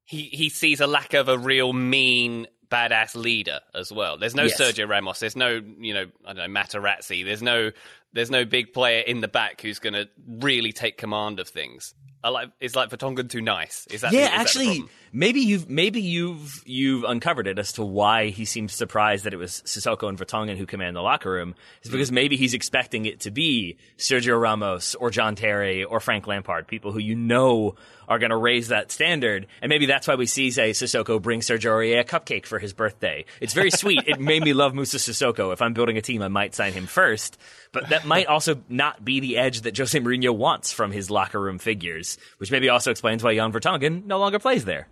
he he sees a lack of a real mean, badass leader as well? There's no Yes. Sergio Ramos. There's no you know I don't know Materazzi. There's no there's no big player in the back who's going to really take command of things. I like is like Vertonghen too nice? Is that the- yeah, is that the actually, problem? maybe you've maybe you've you've uncovered it as to why he seems surprised that it was Sissoko and Vertonghen who command the locker room. Is because mm. maybe he's expecting it to be Sergio Ramos or John Terry or Frank Lampard, people who you know are going to raise that standard, and maybe that's why we see say Sissoko bring Sergio Aurier a cupcake for his birthday. It's very sweet. it made me love Moussa Sissoko. If I'm building a team, I might sign him first. But that might also not be the edge that Jose Mourinho wants from his locker room figures, which maybe also explains why Jan Vertonghen no longer plays there.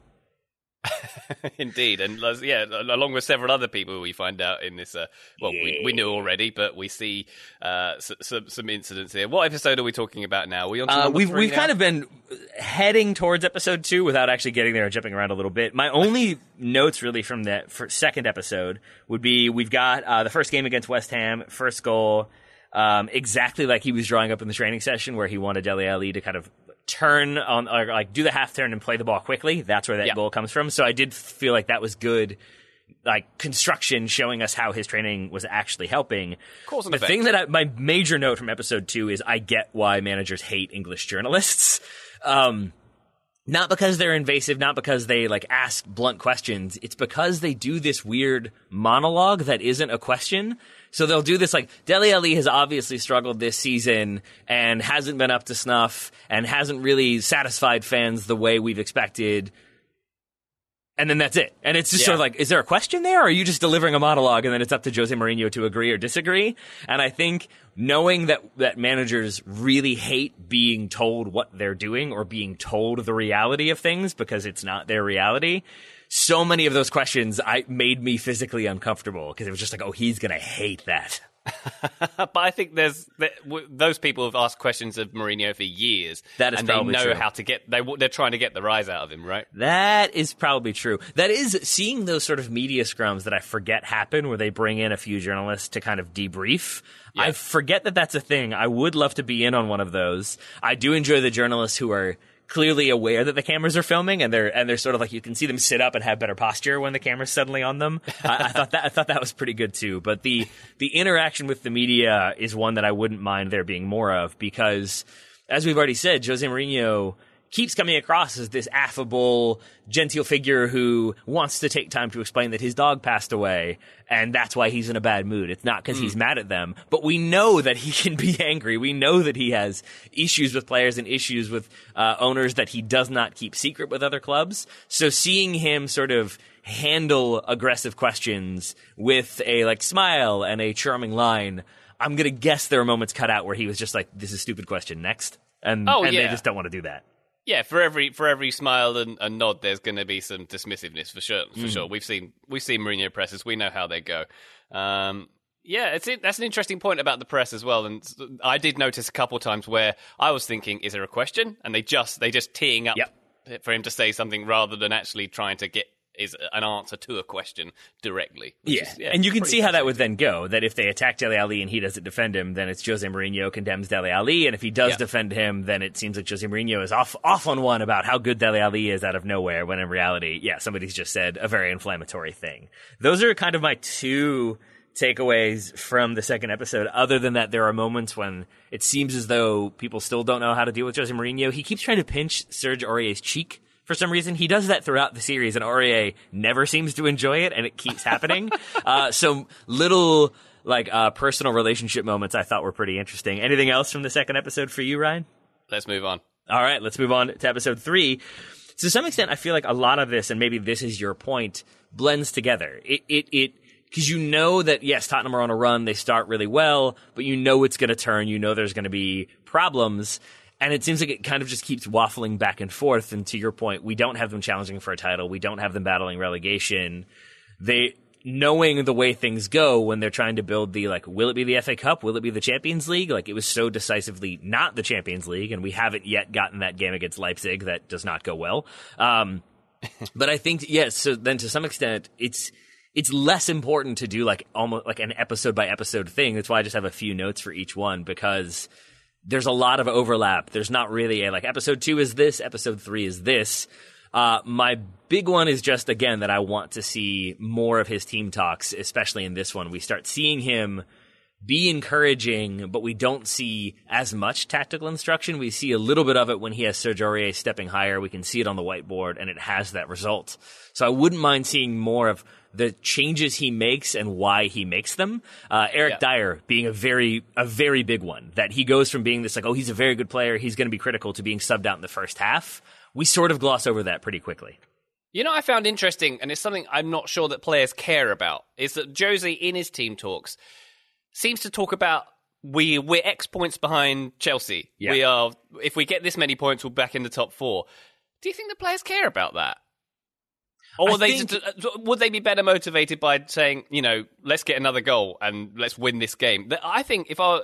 Indeed, and yeah, along with several other people we find out in this. Uh, well, we, we knew already, but we see uh, s- some some incidents here. What episode are we talking about now? Are we on to uh, we've we've now? kind of been heading towards episode two without actually getting there and jumping around a little bit. My only notes really from that for second episode would be we've got uh, the first game against West Ham, first goal, um, exactly like he was drawing up in the training session where he wanted Dele Ali to kind of turn on or like do the half turn and play the ball quickly. That's where that Yeah. goal comes from. So I did feel like that was good. Like construction showing us how his training was actually helping. Cause the effect. thing that I, my major note from episode two is I get why managers hate English journalists. Um, not because they're invasive, not because they like ask blunt questions. It's because they do this weird monologue that isn't a question. So they'll do this like Dele Ali has obviously struggled this season and hasn't been up to snuff and hasn't really satisfied fans the way we've expected. And then that's it. And it's just Yeah. sort of like, is there a question there? Or are you just delivering a monologue and then it's up to Jose Mourinho to agree or disagree? And I think knowing that, that managers really hate being told what they're doing or being told the reality of things because it's not their reality. So many of those questions I made me physically uncomfortable because it was just like, oh, he's going to hate that. but I think there's those people have asked questions of Mourinho for years, That is and they probably know true. how to get. they they're trying to get the rise out of him, right? That is probably true. That is seeing those sort of media scrums that I forget happen where they bring in a few journalists to kind of debrief. Yeah. I forget that that's a thing. I would love to be in on one of those. I do enjoy the journalists who are clearly aware that the cameras are filming and they're and they're sort of like you can see them sit up and have better posture when the camera's suddenly on them. I, I thought that I thought that was pretty good too. But the the interaction with the media is one that I wouldn't mind there being more of because as we've already said, Jose Mourinho keeps coming across as this affable, genteel figure who wants to take time to explain that his dog passed away, and that's why he's in a bad mood. It's not because he's mad at them, but we know that he can be angry. We know that he has issues with players and issues with uh, owners that he does not keep secret with other clubs. So seeing him sort of handle aggressive questions with a like smile and a charming line, I'm gonna guess there are moments cut out where he was just like, "This is a stupid question." Next. And, Oh, and they just don't want to do that. Yeah, for every for every smile and, and nod, there's going to be some dismissiveness for sure. For sure, we've seen we've seen Mourinho presses. We know how they go. Um, yeah, it's that's an interesting point about the press as well. And I did notice a couple times where I was thinking, is there a question? And they just they just teeing up Yep. for him to say something rather than actually trying to get is an answer to a question directly. Yeah. is- and you can see how that would then go. That if they attack Dele Ali and he doesn't defend him, then it's Jose Mourinho condemns Dele Ali, and if he does Yeah. defend him, then it seems like Jose Mourinho is off off on one about how good Dele Ali is out of nowhere. When in reality, yeah, somebody's just said a very inflammatory thing. Those are kind of my two takeaways from the second episode. Other than that, there are moments when it seems as though people still don't know how to deal with Jose Mourinho. He keeps trying to pinch Serge Aurier's cheek for some reason. He does that throughout the series, and Aurier never seems to enjoy it, and it keeps happening. uh, so little like uh, personal relationship moments I thought were pretty interesting. Anything else from the second episode for you, Ryan? Let's move on. All right, let's move on to episode three. To some extent, I feel like a lot of this, and maybe this is your point, blends together. It, it, it, because you know that yes, Tottenham are on a run. They start really well, but you know it's going to turn. You know there's going to be problems, and it seems like it kind of just keeps waffling back and forth. And to your point, we don't have them challenging for a title. We don't have them battling relegation. They knowing the way things go when they're trying to build the like will it be the FA Cup will it be the Champions League like it was so decisively not the Champions League and we haven't yet gotten that game against Leipzig that does not go well um but I think yes so then to some extent it's it's less important to do like almost like an episode by episode thing that's why I just have a few notes for each one because there's a lot of overlap. There's not really a like episode two is this, episode three is this. Uh, my big one is just again that I want to see more of his team talks, especially in this one. We start seeing him be encouraging, but we don't see as much tactical instruction. We see a little bit of it when he has Serge Aurier stepping higher. We can see it on the whiteboard, and it has that result. So I wouldn't mind seeing more of the changes he makes and why he makes them. Uh, Eric Yeah. Dier being a very a very big one that he goes from being this like oh he's a very good player he's going to be critical to being subbed out in the first half. We sort of gloss over that pretty quickly. You know, what I found interesting, and it's something I'm not sure that players care about, is that Jose in his team talks seems to talk about we we're X points behind Chelsea. Yeah. We are if we get this many points, we're back in the top four. Do you think the players care about that? Or would they think- just- uh, would they be better motivated by saying, you know, let's get another goal and let's win this game? I think if I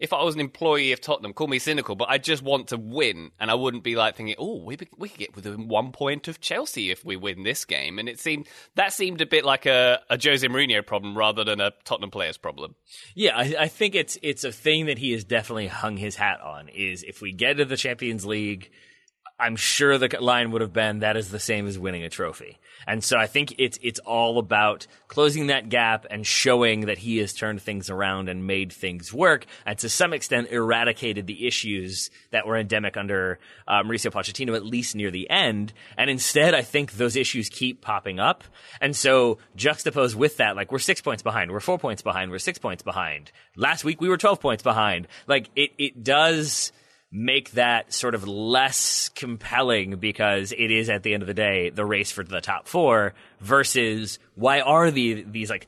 if I was an employee of Tottenham, call me cynical, but I just want to win, and I wouldn't be like thinking, oh, we we could get within one point of Chelsea if we win this game. And it seemed that seemed a bit like a, a Jose Mourinho problem rather than a Tottenham players problem. Yeah, I, I think it's it's a thing that he has definitely hung his hat on. Is if we get to the Champions League, I'm sure the line would have been that is the same as winning a trophy. And so I think it's it's all about closing that gap and showing that he has turned things around and made things work, and to some extent eradicated the issues that were endemic under uh, Mauricio Pochettino, at least near the end. And instead, I think those issues keep popping up. And so juxtaposed with that, like we're six points behind, we're four points behind, we're six points behind. Last week we were twelve points behind. Like it it does make that sort of less compelling because it is at the end of the day the race for the top four versus why are the these like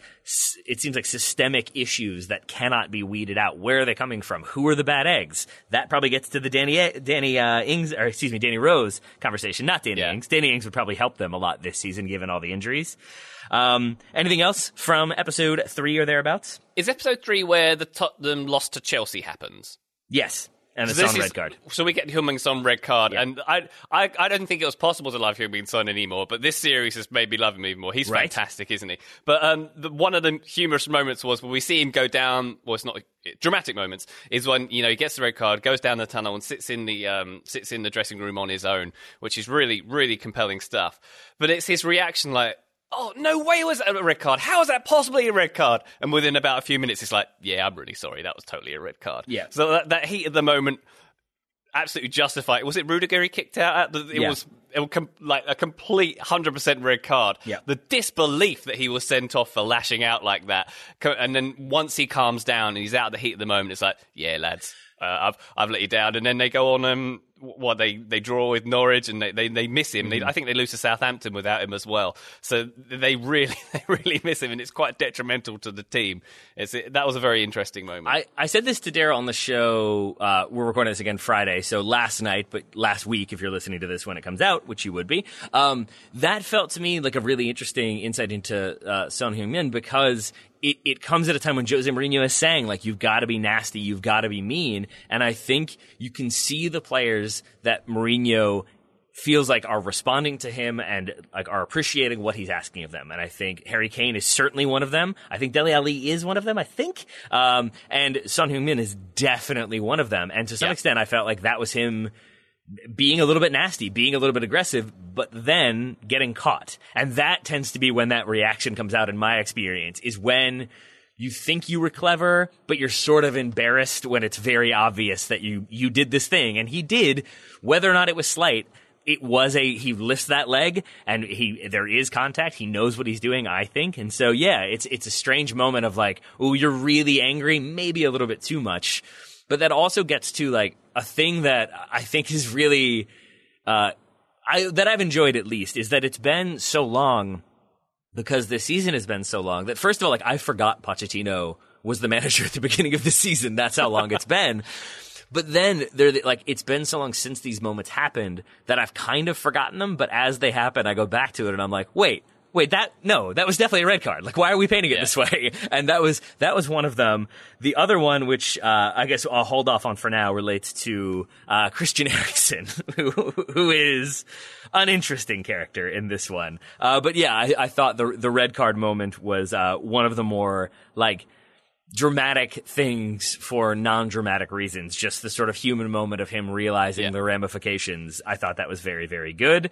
it seems like systemic issues that cannot be weeded out? Where are they coming from? Who are the bad eggs? That probably gets to the Danny Danny uh, Ings or excuse me Danny Rose conversation. Not Danny Yeah. Ings. Danny Ings would probably help them a lot this season given all the injuries. Um, anything else from episode three or thereabouts? Is episode three where the Tottenham loss to Chelsea happens? yes and the So this Son is- red card So we get Heung-Min Son red card, Yeah. and I, I, I don't think it was possible to love Heung-Min Son anymore. But this series has made me love him even more. He's Right. fantastic, isn't he? But um, the, one of the humorous moments was when we see him go down. Well, it's not dramatic moments. Is when you know he gets the red card, goes down the tunnel, and sits in the um, sits in the dressing room on his own, which is really, really compelling stuff. But it's his reaction, like. Oh no way was that a red card! How is that possibly a red card? And within about a few minutes, it's like, yeah, I'm really sorry, that was totally a red card. Yeah. So that, that heat of the moment absolutely justified. Was it Rudiger he kicked out at? It Yeah. was it was com- like a complete hundred percent red card. Yeah. The disbelief that he was sent off for lashing out like that, and then once he calms down and he's out of the heat of the moment, it's like, yeah, lads, uh, I've I've let you down. And then they go on um what they they draw with Norwich and they they, they miss him. Mm-hmm. They, I think they lose to Southampton without him as well. So they really they really miss him, and it's quite detrimental to the team. It's that was a very interesting moment. I, I said this to Daryl on the show. Uh, we're recording this again Friday, so last night, but last week, if you're listening to this when it comes out, which you would be, um, that felt to me like a really interesting insight into uh, Son Heung-min because it, it comes at a time when Jose Mourinho is saying, like, you've got to be nasty, you've got to be mean. And I think you can see the players that Mourinho feels like are responding to him and like are appreciating what he's asking of them. And I think Harry Kane is certainly one of them. I think Dele Ali is one of them. I think, um, and Son Heung-min is definitely one of them. And to some Yeah. extent, I felt like that was him being a little bit nasty, being a little bit aggressive, but then getting caught. And that tends to be when that reaction comes out in my experience is when you think you were clever, but you're sort of embarrassed when it's very obvious that you, you did this thing. And he did, whether or not it was slight, it was a, he lifts that leg and he, there is contact. He knows what he's doing, I think. And so, yeah, it's, it's a strange moment of like, oh, you're really angry, maybe a little bit too much. But that also gets to like a thing that I think is really, uh, I, that I've enjoyed at least is that it's been so long because the season has been so long that first of all, like I forgot Pochettino was the manager at the beginning of the season. That's how long it's been. But then they're like it's been so long since these moments happened that I've kind of forgotten them. But as they happen, I go back to it and I'm like, wait, wait, that no, that was definitely a red card. Like, why are we painting it Yeah. this way? And that was that was one of them. The other one, which uh, I guess I'll hold off on for now, relates to uh, Christian Eriksen, who who is an interesting character in this one. Uh, but yeah, I, I thought the the red card moment was uh, one of the more like dramatic things for non-dramatic reasons. Just the sort of human moment of him realizing Yeah. the ramifications. I thought that was very, very good.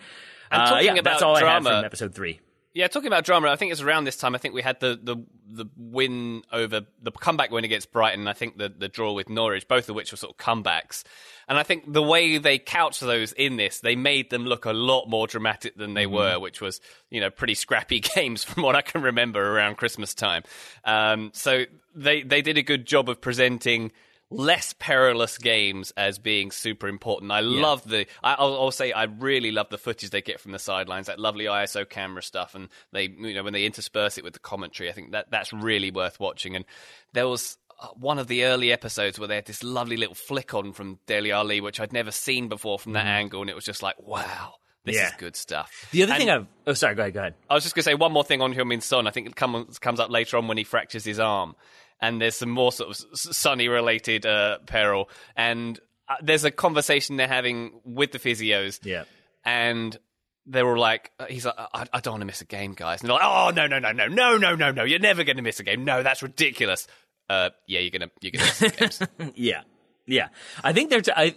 And Uh, talking yeah, about that's all I had from episode three. Yeah, talking about drama, I think it's around this time. I think we had the the, the win over the comeback win against Brighton. And I think the the draw with Norwich, both of which were sort of comebacks. And I think the way they couched those in this, they made them look a lot more dramatic than they were, which was you know pretty scrappy games from what I can remember around Christmas time. Um, so they they did a good job of presenting less perilous games as being super important. I love the. I, I'll, I'll say I really love the footage they get from the sidelines, that lovely ISO camera stuff, and they, you know, when they intersperse it with the commentary. I think that that's really worth watching. And there was uh, one of the early episodes where they had this lovely little flick on from Dele Ali, which I'd never seen before from that angle, and it was just like, wow. This Yeah. is good stuff. The other And- thing I've oh sorry, go ahead, go ahead. I was just going to say one more thing on Heung-Min Son. I think it comes comes up later on when he fractures his arm, and there's some more sort of s- Sonny related uh, peril, and uh, there's a conversation they're having with the physios, Yeah. and they're all like, uh, he's like, I, I don't want to miss a game, guys, and they're like, oh no no no no no no no no, you're never going to miss a game. No, that's ridiculous. Uh, yeah, you're gonna you're gonna miss games. Yeah, yeah. I think there's I,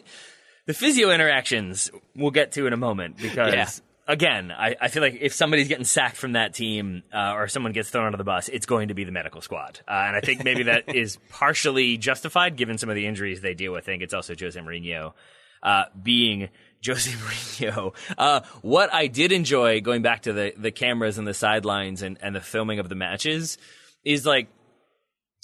the physio interactions we'll get to in a moment because. Again, I, I feel like if somebody's getting sacked from that team uh, or someone gets thrown under the bus, it's going to be the medical squad, uh, and I think maybe that is partially justified given some of the injuries they deal with. I think it's also Jose Mourinho uh, being. Jose Mourinho. Uh, what I did enjoy going back to the, the cameras and the sidelines and, and the filming of the matches is like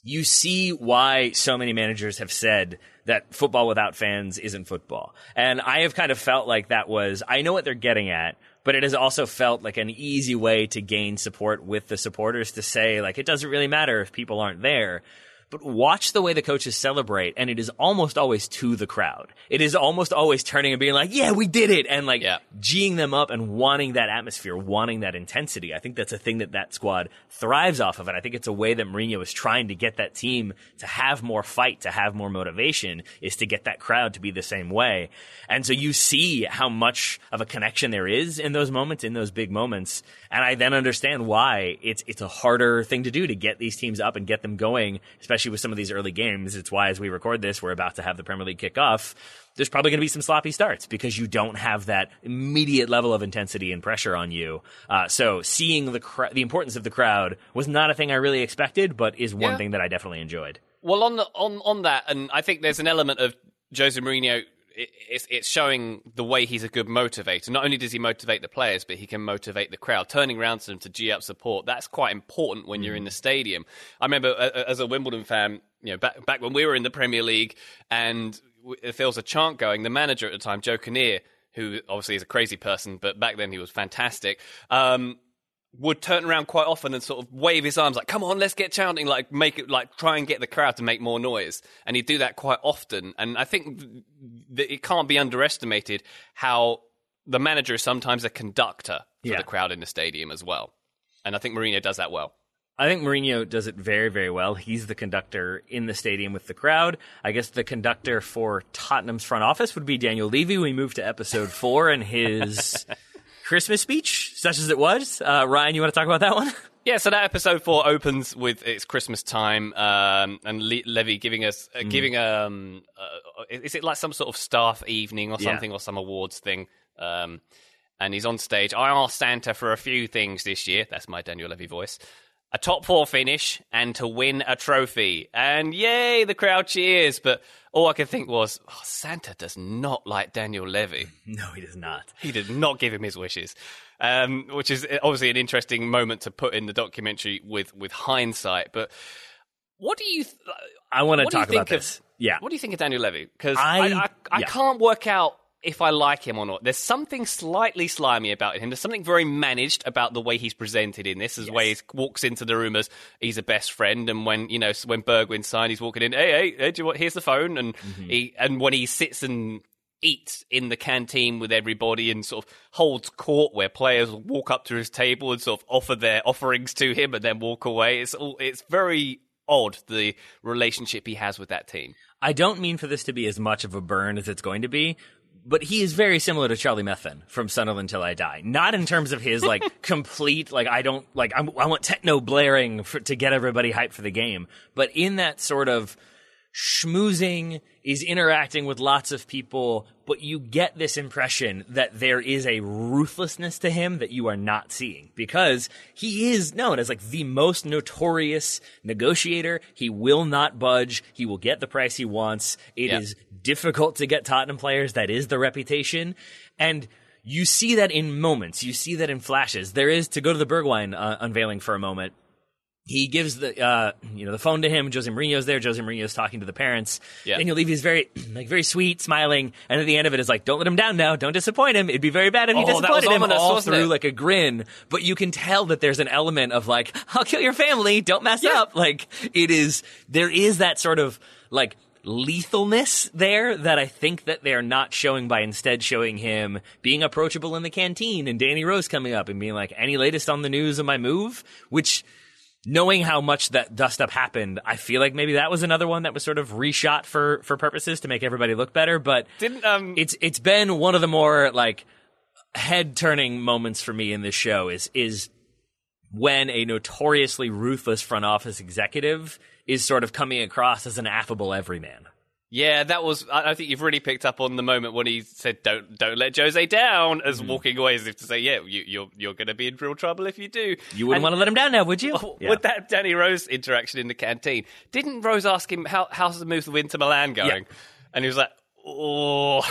you see why so many managers have said that football without fans isn't football. And I have kind of felt like that was, I know what they're getting at, but it has also felt like an easy way to gain support with the supporters to say, like, it doesn't really matter if people aren't there. But watch the way the coaches celebrate, and it is almost always to the crowd. It is almost always turning and being like, yeah, we did it. And like, Yeah. geeing them up and wanting that atmosphere, wanting that intensity. I think that's a thing that that squad thrives off of. And I think it's a way that Mourinho is trying to get that team to have more fight, to have more motivation, is to get that crowd to be the same way. And so you see how much of a connection there is in those moments, in those big moments. And I then understand why it's, it's a harder thing to do to get these teams up and get them going, especially with some of these early games. It's why as we record this, we're about to have the Premier League kick off there's probably going to be some sloppy starts because you don't have that immediate level of intensity and pressure on you. Uh, so seeing the cr- the importance of the crowd was not a thing I really expected, but is one Yeah. thing that I definitely enjoyed. Well, on the, on on that, and I think there's an element of Jose Mourinho. It's, it's showing the way he's a good motivator. Not only does he motivate the players, but he can motivate the crowd. Turning around to them to g up support. That's quite important when you're in the stadium. I remember uh, as a Wimbledon fan, you know, back back when we were in the Premier League, and if there was a chant going, the manager at the time, Joe Kinnear, who obviously is a crazy person, but back then he was fantastic. Um, would turn around quite often and sort of wave his arms like, "Come on, let's get chanting!" Like make it like try and get the crowd to make more noise, and he'd do that quite often. And I think that it can't be underestimated how the manager is sometimes a conductor for Yeah. the crowd in the stadium as well. And I think Mourinho does that well. I think Mourinho does it very, very well. He's the conductor in the stadium with the crowd. I guess the conductor for Tottenham's front office would be Daniel Levy. We move to episode four and his Christmas speech, such as it was. Uh, Ryan, you want to talk about that one? Yeah, so that episode four opens with it's Christmas time, um, and Le- Levy giving us uh, giving um, uh, is it like some sort of staff evening or Yeah. something or some awards thing? Um, and he's on stage. I asked Santa for a few things this year. That's my Daniel Levy voice. A top four finish and to win a trophy. And yay, the crowd cheers. But all I could think was, oh, Santa does not like Daniel Levy. No, he does not. He did not give him his wishes, um, which is obviously an interesting moment to put in the documentary with with hindsight. But what do you? Th- I want to what do you talk about think of- this. Yeah. What do you think of Daniel Levy? Because I- I I, I, yeah. can't work out if I like him or not. There's something slightly slimy about him. There's something very managed about the way he's presented in this, as the way he walks into the room as he's a best friend. And when you know when Bergwijn signed, he's walking in, hey, hey, hey do you want? Here's the phone. And Mm-hmm. he and when he sits and eats in the canteen with everybody and sort of holds court where players walk up to his table and sort of offer their offerings to him and then walk away. It's all, it's very odd the relationship he has with that team. I don't mean for this to be as much of a burn as it's going to be, but he is very similar to Charlie Methven from Sunderland Till I Die. Not in terms of his like complete like I don't like I'm, I want techno blaring for, to get everybody hyped for the game, but in that sort of schmoozing is interacting with lots of people, but you get this impression that there is a ruthlessness to him that you are not seeing because he is known as like the most notorious negotiator. He will not budge. He will get the price he wants. It is Yeah. difficult to get Tottenham players. That is the reputation. And you see that in moments. You see that in flashes. There is to go to the Bergwijn uh, unveiling for a moment he gives the uh, you know the phone to him. Jose Mourinho's there. Jose Mourinho's talking to the parents. Yeah. Daniel Levy's very like very sweet, smiling, and at the end of it is like, "Don't let him down now. Don't disappoint him. It'd be very bad if you Oh, disappointed him." ominous, all through it? like a grin, but you can tell that there's an element of like, "I'll kill your family. Don't mess Yeah. up." Like it is. There is that sort of like lethalness there that I think that they're not showing by instead showing him being approachable in the canteen and Danny Rose coming up and being like, any latest on the news of my move? Which knowing how much that dust up happened, I feel like maybe that was another one that was sort of reshot for for purposes to make everybody look better. But Didn't um it's it's been one of the more like head turning moments for me in this show is is when a notoriously ruthless front office executive is sort of coming across as an affable everyman. Yeah, that was. I think you've really picked up on the moment when he said, "Don't, don't let Jose down," as Mm-hmm. walking away, as if to say, "Yeah, you, you're you're going to be in real trouble if you do." You wouldn't And want to let him down now, would you? Yeah. With that Danny Rose interaction in the canteen, didn't Rose ask him how how's the move to Inter Milan going? And he was like, "Oh,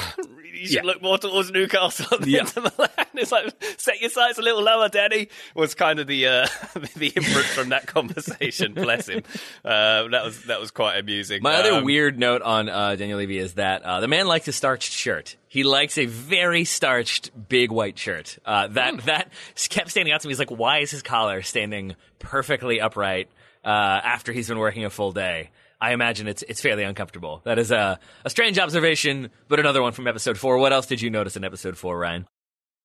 you should Yeah. look more towards Newcastle than Yeah. Inter Milan." It's like, "Set your sights a little lower, Danny." Was kind of the uh, the inference from that conversation. Bless him. Uh, that was that was quite amusing. My other Um, weird note on uh, Daniel Levy is that uh, the man likes a starched shirt. He likes a very starched, big white shirt. Uh, that Hmm. that kept standing out to me. He's like, why is his collar standing perfectly upright uh, after he's been working a full day? I imagine it's it's fairly uncomfortable. That is a a strange observation, but another one from episode four. What else did you notice in episode four, Ryan?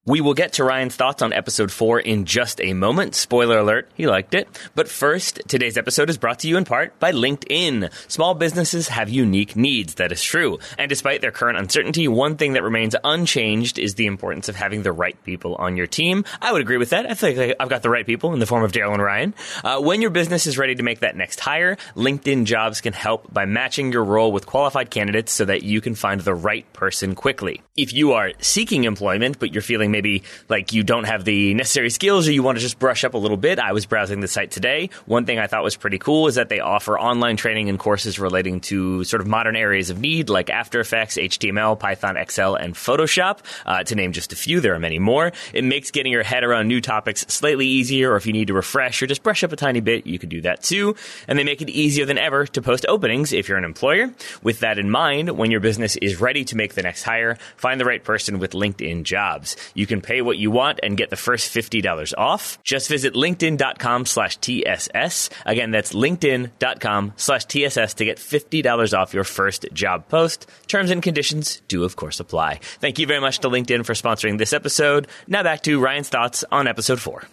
We will get to Ryan's thoughts on episode 4 in just a moment. Spoiler alert, he liked it. But first, today's episode is brought to you in part by LinkedIn. Small businesses have unique needs, that is true. And despite their current uncertainty, one thing that remains unchanged is the importance of having the right people on your team. I would agree with that. I feel like I've got the right people in the form of Daryl and Ryan. Uh, when your business is ready to make that next hire, LinkedIn Jobs can help by matching your role with qualified candidates so that you can find the right person quickly. If you are seeking employment, but you're feeling maybe like you don't have the necessary skills or you want to just brush up a little bit, I was browsing the site today. One thing I thought was pretty cool is that they offer online training and courses relating to sort of modern areas of need like After Effects, HTML, Python, Excel, and Photoshop. Uh, to name just a few, there are many more. It makes getting your head around new topics slightly easier, or if you need to refresh or just brush up a tiny bit, you can do that too. And they make it easier than ever to post openings if you're an employer. With that in mind, when your business is ready to make the next hire, find the right person with LinkedIn Jobs. You can pay what you want and get the first $50 off. Just visit linkedin.com slash TSS. Again, that's linkedin.com slash TSS to get $50 off your first job post. Terms and conditions do, of course, apply. Thank you very much to LinkedIn for sponsoring this episode. Now back to Ryan's thoughts on episode four.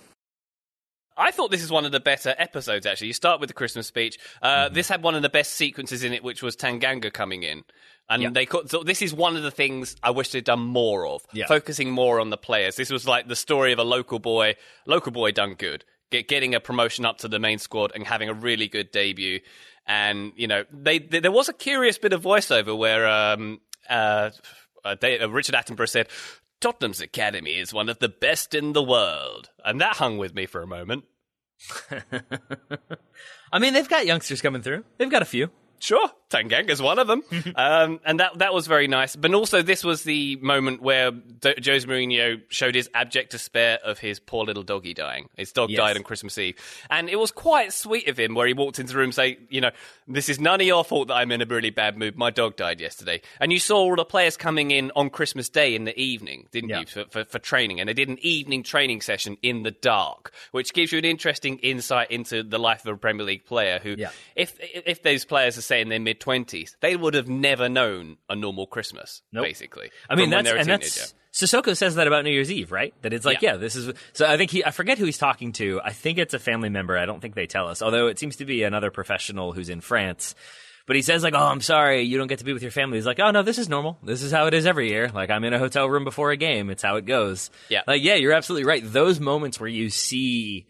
I thought this is one of the better episodes. Actually, you start with the Christmas speech. Uh, Mm-hmm. This had one of the best sequences in it, which was Tanganga coming in, and they caught, so this is one of the things I wish they'd done more of, Yeah. focusing more on the players. This was like the story of a local boy. Local boy done good, get, getting a promotion up to the main squad and having a really good debut. And you know, they, they there was a curious bit of voiceover where um, uh, uh, they, uh, Richard Attenborough said. Tottenham's academy is one of the best in the world. And that hung with me for a moment. I mean, they've got youngsters coming through. They've got a few. Sure, Tanganga's one of them, um, and that that was very nice. But also, this was the moment where D- Jose Mourinho showed his abject despair of his poor little doggy dying. His dog Yes. died on Christmas Eve, and it was quite sweet of him where he walked into the room, and say, "You know, this is none of your fault that I'm in a really bad mood. My dog died yesterday." And you saw all the players coming in on Christmas Day in the evening, didn't Yeah. you, for, for, for training? And they did an evening training session in the dark, which gives you an interesting insight into the life of a Premier League player who Yeah. if if those players are say in their mid twenties, they would have never known a normal Christmas. Nope. Basically, I mean, that's and that's Sissoko says that about New Year's Eve, right? That it's like, Yeah. yeah. this is. So I think he, I forget who he's talking to. I think it's a family member. I don't think they tell us, although it seems to be another professional who's in France. But he says like, "Oh, I'm sorry, you don't get to be with your family." He's like, "Oh no, this is normal. This is how it is every year. Like I'm in a hotel room before a game. It's how it goes." Yeah. like yeah, you're absolutely right. Those moments where you see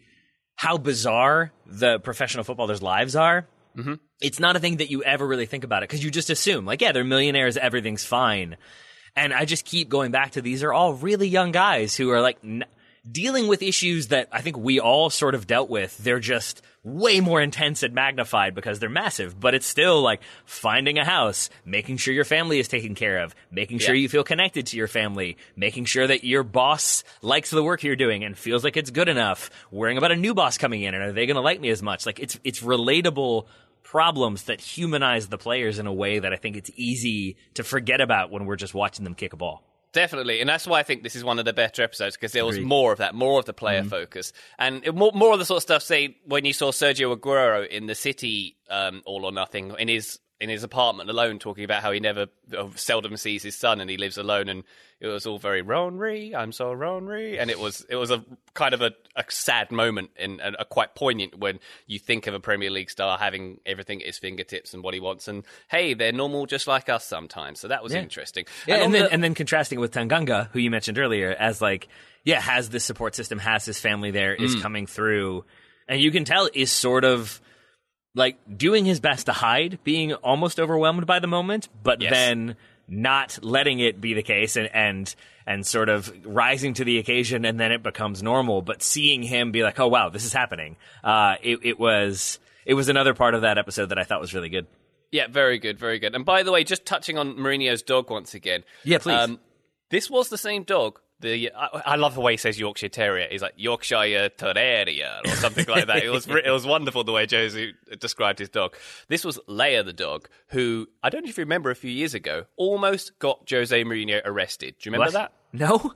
how bizarre the professional footballers' lives are. Mm-hmm. It's not a thing that you ever really think about it because you just assume, like, yeah, they're millionaires, everything's fine. And I just keep going back to these are all really young guys who are like n- dealing with issues that I think we all sort of dealt with. They're just way more intense and magnified because they're massive, but it's still like finding a house, making sure your family is taken care of, making sure Yeah. you feel connected to your family, making sure that your boss likes the work you're doing and feels like it's good enough, worrying about a new boss coming in and are they going to like me as much? Like it's it's relatable problems that humanize the players in a way that I think it's easy to forget about when we're just watching them kick a ball. Definitely, and that's why I think this is one of the better episodes because there was Agreed. more of that, more of the player Mm-hmm. focus, and more, more of the sort of stuff. Say when you saw Sergio Aguero in the City um, All or Nothing in his in his apartment alone, talking about how he never, uh, seldom sees his son, and he lives alone, and it was all very Ronry, I'm so Ronry, and it was it was a kind of a, a sad moment and a, a quite poignant when you think of a Premier League star having everything at his fingertips and what he wants, and hey, they're normal just like us sometimes. So that was Yeah. interesting. Yeah, and, on then the- and then contrasting with Tanganga, who you mentioned earlier, as like, yeah, has this support system, has his family there is Mm. coming through, and you can tell is sort of like doing his best to hide, being almost overwhelmed by the moment, but Yes. then not letting it be the case and and and sort of rising to the occasion, and then it becomes normal. But seeing him be like, oh wow, this is happening. Uh, it, it was it was another part of that episode that I thought was really good. Yeah, very good, very good. And by the way, just touching on Mourinho's dog once again. um, Yeah, please. this was the same dog. The I, I love the way he says Yorkshire Terrier. He's like Yorkshire Terrier or something like that. It was it was wonderful the way Josie described his dog. This was Leya the dog, who I don't know if you remember a few years ago almost got Jose Mourinho arrested. Do you remember What? that? No.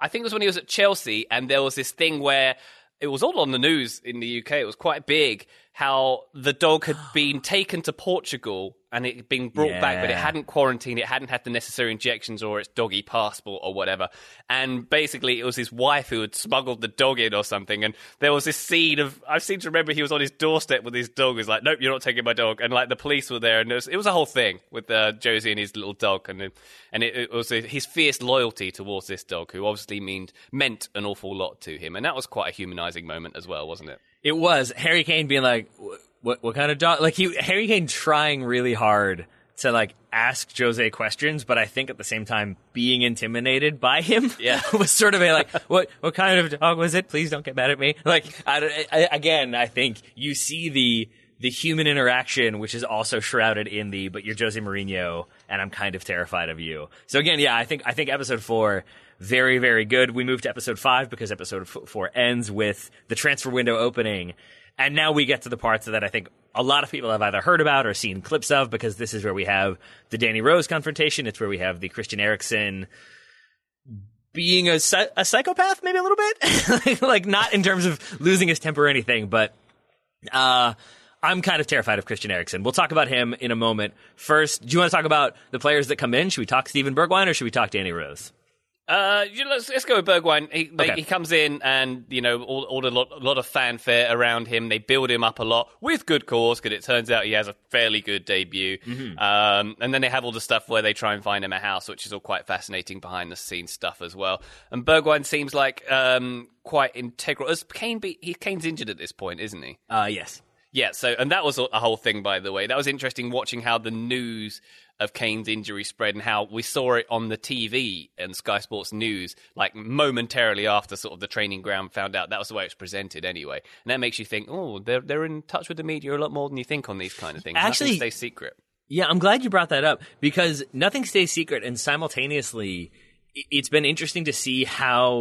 I think it was when he was at Chelsea, and there was this thing where it was all on the news in the UK. It was quite big how the dog had been taken to Portugal and it had been brought back, but it hadn't quarantined, it hadn't had the necessary injections or its doggy passport or whatever. And basically, it was his wife who had smuggled the dog in or something. And there was this scene of I seem to remember he was on his doorstep with his dog. He's like, "Nope, you're not taking my dog." And like the police were there, and it was, it was a whole thing with uh, Josie and his little dog, and and it, it was his fierce loyalty towards this dog, who obviously meant meant an awful lot to him. And that was quite a humanizing moment as well, wasn't it? It was Harry Kane being like, "What? What kind of dog?" Like he, Harry Kane trying really hard to like ask Jose questions, but I think at the same time being intimidated by him. Yeah. was sort of a like, "What? What kind of dog was it? Please don't get mad at me." Like, I, I, again, I think you see the the human interaction, which is also shrouded in the "But you're Jose Mourinho, and I'm kind of terrified of you." So again, yeah, I think I think episode four very very good. We move to episode five because episode four ends with the transfer window opening, and now we get to the parts that I think a lot of people have either heard about or seen clips of because this is where we have the Danny Rose confrontation. It's where we have the Christian Eriksen being a, a psychopath, maybe a little bit, like not in terms of losing his temper or anything, but uh, I'm kind of terrified of Christian Eriksen. We'll talk about him in a moment. First, do you want to talk about the players that come in? Should we talk Steven Bergwijn or should we talk Danny Rose? Uh, let's, let's go with Bergwijn. He, they, Okay. he comes in and, you know, all, all a, lot, a lot of fanfare around him. They build him up a lot with good cause because it turns out he has a fairly good debut. Mm-hmm. Um, and then they have all the stuff where they try and find him a house, which is all quite fascinating behind the scenes stuff as well. And Bergwijn seems like um, quite integral. As Kane, be, he, Kane's injured at this point, isn't he? Uh, yes. Yeah, so and that was a whole thing, by the way. That was interesting watching how the news of Kane's injury spread and how we saw it on the TV and Sky Sports News, like momentarily after sort of the training ground found out. That was the way it was presented, anyway. And that makes you think, oh, they're they're in touch with the media a lot more than you think on these kind of things. Actually- Nothing stays secret. Yeah, I'm glad you brought that up because nothing stays secret, and simultaneously, it's been interesting to see how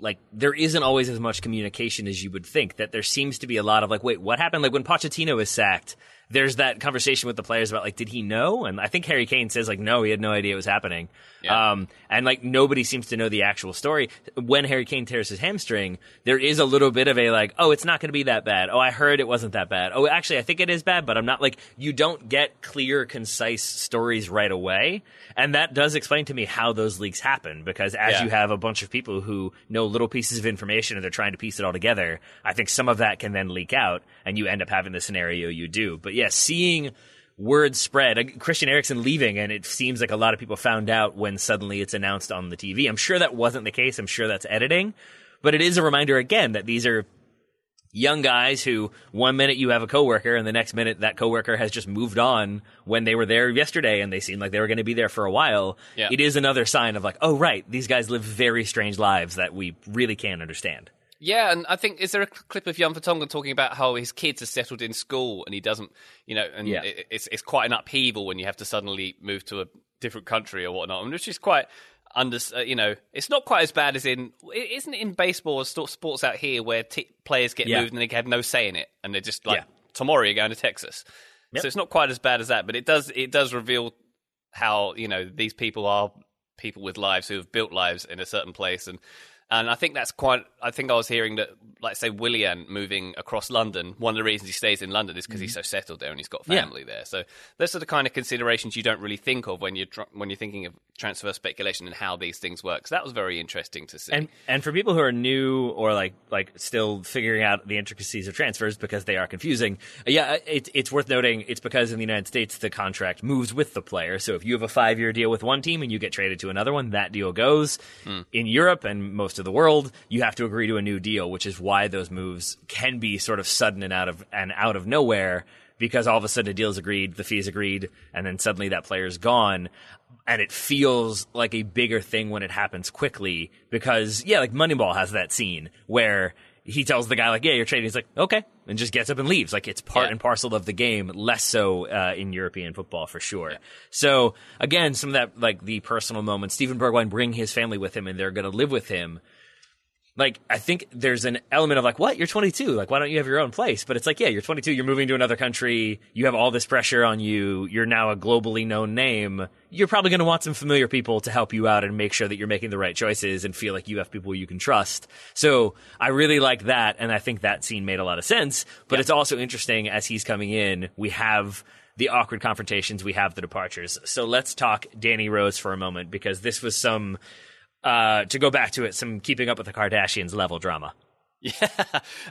like there isn't always as much communication as you would think. That there seems to be a lot of like, wait, what happened? Like when Pochettino was sacked, there's that conversation with the players about like, did he know? And I think Harry Kane says like, no, he had no idea it was happening. Yeah. Um, and like nobody seems to know the actual story. When Harry Kane tears his hamstring, there is a little bit of a like, oh, it's not going to be that bad. Oh, I heard it wasn't that bad. Oh, actually, I think it is bad, but I'm not like, you don't get clear, concise stories right away. And that does explain to me how those leaks happen because as Yeah. you have a bunch of people who know little pieces of information and they're trying to piece it all together, I think some of that can then leak out and you end up having the scenario you do. But yeah, seeing word spread. Christian Eriksen leaving, and it seems like a lot of people found out when suddenly it's announced on the TV. I'm sure that wasn't the case. I'm sure that's editing, but it is a reminder again that these are young guys who one minute you have a coworker and the next minute that coworker has just moved on when they were there yesterday and they seemed like they were going to be there for a while. Yeah. It is another sign of like, oh right, these guys live very strange lives that we really can't understand. Yeah, and I think is there a clip of Jan Vertonghen talking about how his kids are settled in school and he doesn't, you know, and Yeah. it, it's it's quite an upheaval when you have to suddenly move to a different country or whatnot, which is quite under, uh, you know, it's not quite as bad as in, isn't it in baseball or sports out here where t- players get Yeah. moved and they have no say in it, and they're just like Yeah. tomorrow you're going to Texas, Yep. so it's not quite as bad as that, but it does it does reveal how you know these people are people with lives who have built lives in a certain place and and I think that's quite. I think I was hearing that, like, say, Willian moving across London. One of the reasons he stays in London is because he's mm-hmm. so settled there and he's got Yeah. family there. So those are the kind of considerations you don't really think of when you're tr- when you're thinking of transfer speculation and how these things work. So that was very interesting to see. And and for people who are new or like like still figuring out the intricacies of transfers because they are confusing, yeah, it, it's worth noting. It's because in the United States the contract moves with the player. So if you have a five year deal with one team and you get traded to another one, that deal goes. Hmm. In Europe and most of the world, you have to agree to a new deal, which is why those moves can be sort of sudden and out of and out of nowhere because all of a sudden a deal's agreed, the fee's agreed, and then suddenly that player's gone. And it feels like a bigger thing when it happens quickly because, yeah, like Moneyball has that scene where he tells the guy, like, yeah, you're trading. He's like, okay, and just gets up and leaves. Like, it's part Yeah. and parcel of the game, less so uh, in European football for sure. So, again, some of that, like, the personal moments, Steven Bergwijn bring his family with him and they're going to live with him like I think there's an element of like, what? You're 22. Like, why don't you have your own place? But it's like, yeah, you're 22. You're moving to another country. You have all this pressure on you. You're now a globally known name. You're probably going to want some familiar people to help you out and make sure that you're making the right choices and feel like you have people you can trust. So I really like that, and I think that scene made a lot of sense. But it's also interesting as he's coming in. We have the awkward confrontations. We have the departures. So let's talk Danny Rose for a moment because this was some. Uh, to go back to it, some keeping up with the Kardashians level drama. Yeah,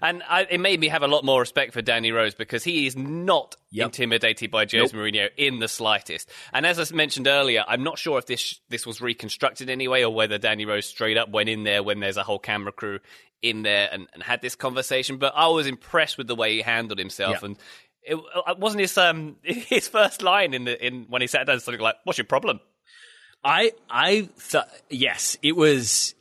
and I, it made me have a lot more respect for Danny Rose because he is not Yep. intimidated by Jose Mourinho in the slightest. And as I mentioned earlier, I'm not sure if this this was reconstructed anyway or whether Danny Rose straight up went in there when there's a whole camera crew in there and, and had this conversation. But I was impressed with the way he handled himself Yeah. and. It it wasn't his um his first line in the in when he sat down something like "What's your problem?" I I thought yes, it was.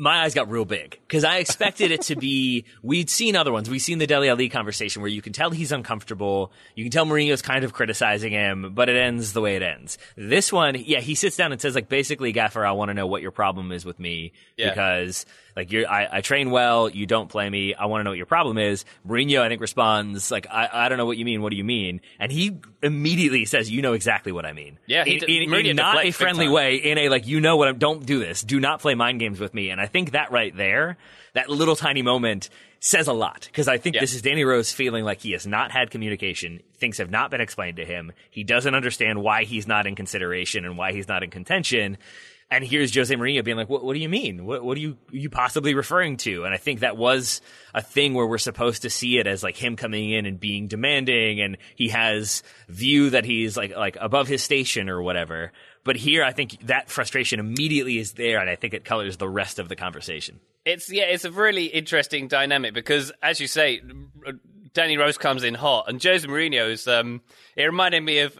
My eyes got real big because I expected it to be. We'd seen other ones. We've seen the Dele Ali conversation where you can tell he's uncomfortable. You can tell Mourinho's kind of criticizing him, but it ends the way it ends. This one, yeah, he sits down and says like, basically, Gaffer, I want to know what your problem is with me Yeah. because like you're, I, I train well, you don't play me. I want to know what your problem is. Mourinho, I think, responds like, I, I don't know what you mean. What do you mean? And he immediately says, you know exactly what I mean. Yeah, he in, d- in- Mourinho in not a friendly way, in a like, you know what? I'm, don't do this. Do not play mind games with me. And I think that right there, that little tiny moment says a lot because I think Yeah. this is Danny Rose feeling like he has not had communication. Things have not been explained to him. He doesn't understand why he's not in consideration and why he's not in contention. And here's Jose Mourinho being like, "What, what do you mean? What, what are you are you possibly referring to?" And I think that was a thing where we're supposed to see it as like him coming in and being demanding, and he has view that he's like like above his station or whatever. But here, I think that frustration immediately is there, and I think it colors the rest of the conversation. It's yeah, it's a really interesting dynamic because, as you say, Danny Rose comes in hot, and Jose Mourinho's. Um, it reminded me of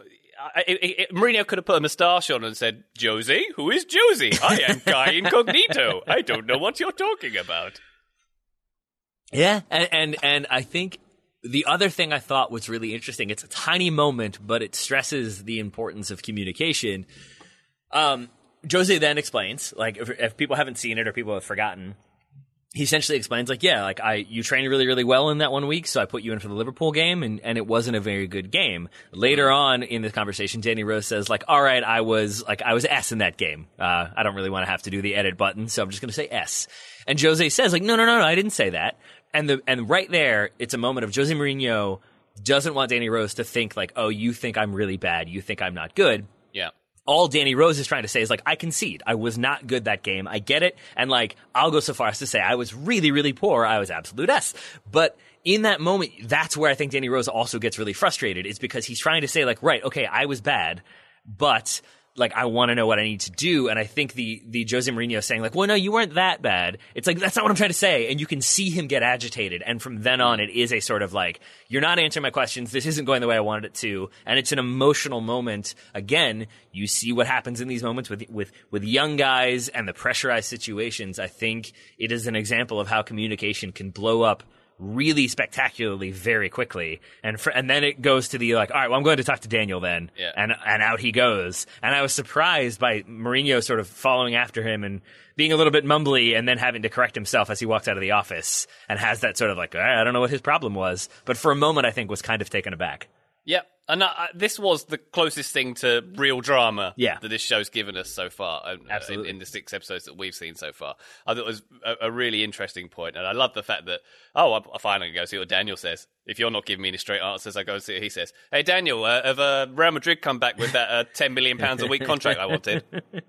it, it, Mourinho could have put a moustache on and said, Josie? Who is Josie? I am Guy Incognito. I don't know what you're talking about. Yeah, and, and, and I think the other thing I thought was really interesting, it's a tiny moment, but it stresses the importance of communication. Um, Jose then explains, like, if, if people haven't seen it or people have forgotten, he essentially explains like yeah like i you trained really really well in that one week so i put you in for the liverpool game and, and it wasn't a very good game. Later on in the conversation danny rose says like all right i was like i was s in that game. Uh, i don't really want to have to do the edit button so i'm just going to say s. And jose says like no no no no i didn't say that. And the and right there it's a moment of jose Mourinho doesn't want danny rose to think like oh you think i'm really bad you think i'm not good. Yeah all Danny Rose is trying to say is like, I concede. I was not good that game. I get it. And like, I'll go so far as to say I was really, really poor. I was absolute S. But in that moment, that's where I think Danny Rose also gets really frustrated. Is because he's trying to say like, right, okay, I was bad, but like I want to know what I need to do. And I think the the Jose Mourinho saying like, well, no, you weren't that bad. It's like that's not what I'm trying to say. And you can see him get agitated. And from then on, it is a sort of like, you're not answering my questions. This isn't going the way I wanted it to. And it's an emotional moment. Again, you see what happens in these moments with with with young guys and the pressurized situations. I think it is an example of how communication can blow up really spectacularly very quickly. And for, and then it goes to the like, all right, well, I'm going to talk to Daniel then. Yeah. And and out he goes. And I was surprised by Mourinho sort of following after him and being a little bit mumbly and then having to correct himself as he walks out of the office and has that sort of like, I don't know what his problem was. But for a moment, I think was kind of taken aback. Yep. And uh, this was the closest thing to real drama Yeah. that this show's given us so far. uh, Absolutely. In, in the six episodes that we've seen so far. I thought it was a, a really interesting point, And I love the fact that, oh, I, I finally go see what Daniel says. If you're not giving me any straight answers, I go and see what he says. Hey, Daniel, uh, have uh, Real Madrid come back with that uh, £10 million a week contract I wanted?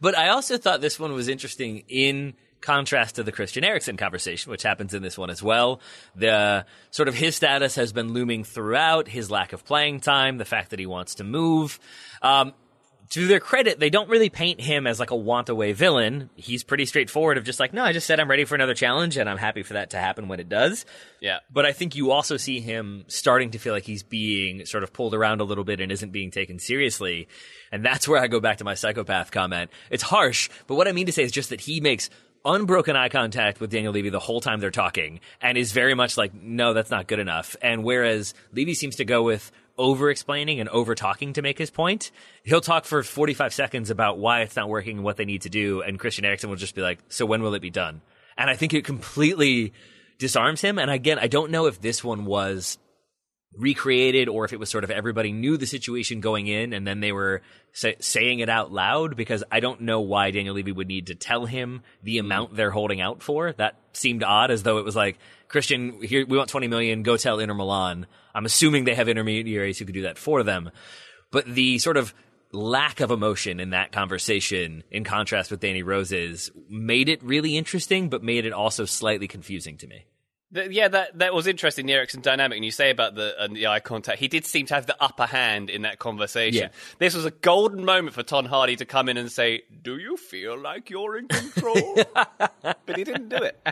But I also thought this one was interesting in contrast to the Christian Eriksen conversation, which happens in this one as well. The sort of his status has been looming throughout, his lack of playing time, the fact that he wants to move. Um, to their credit, they don't really paint him as like a want away villain. He's pretty straightforward of just like, no, I just said I'm ready for another challenge and I'm happy for that to happen when it does. Yeah. But I think you also see him starting to feel like he's being sort of pulled around a little bit and isn't being taken seriously. And that's where I go back to my psychopath comment. It's harsh, but what I mean to say is just that he makes unbroken eye contact with Daniel Levy the whole time they're talking and is very much like, no, that's not good enough. And whereas Levy seems to go with over explaining and over talking to make his point, he'll talk for 45 seconds about why it's not working and what they need to do. And Christian Eriksen will just be like, so when will it be done? And I think it completely disarms him. And again, I don't know if this one was recreated or if it was sort of everybody knew the situation going in and then they were say, saying it out loud because I don't know why Daniel Levy would need to tell him the mm-hmm. amount they're holding out for. That seemed odd as though it was like, Christian, here, we want 20 million, go tell Inter Milan. I'm assuming they have intermediaries who could do that for them. But the sort of lack of emotion in that conversation, in contrast with Danny Rose's, made it really interesting, but made it also slightly confusing to me. Yeah, that that was interesting. The Eriksen dynamic, and you say about the uh, the eye contact. He did seem to have the upper hand in that conversation. Yeah. This was a golden moment for Tom Hardy to come in and say, "Do you feel like you're in control?" but he didn't do it.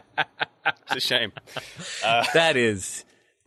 It's a shame. that is,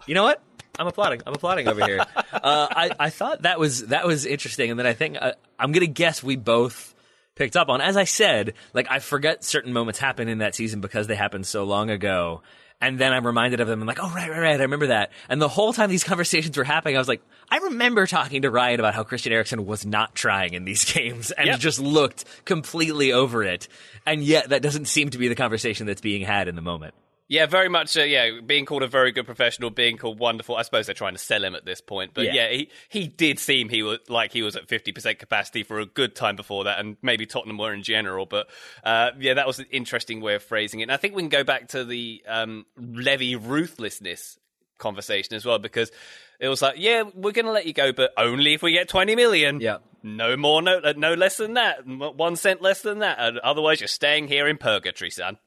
you know what? I'm applauding. I'm applauding over here. Uh, I I thought that was that was interesting, and then I think uh, I'm gonna guess we both picked up on. As I said, like I forget certain moments happen in that season because they happened so long ago. And then I'm reminded of them. I'm like, oh, right, right, right. I remember that. And the whole time these conversations were happening, I was like, I remember talking to Ryan about how Christian Eriksen was not trying in these games and Yep. just looked completely over it. And yet that doesn't seem to be the conversation that's being had in the moment. Yeah, very much. Uh, yeah, being called a very good professional, being called wonderful. I suppose they're trying to sell him at this point, but Yeah. yeah, he he did seem he was like he was at fifty percent capacity for a good time before that, and maybe Tottenham were in general. But uh, yeah, that was an interesting way of phrasing it. And I think we can go back to the um, Levy ruthlessness conversation as well because it was like, yeah, we're going to let you go, but only if we get 20 million. Yeah. No more, no, uh, no less than that. One cent less than that. And otherwise, you're staying here in purgatory, son.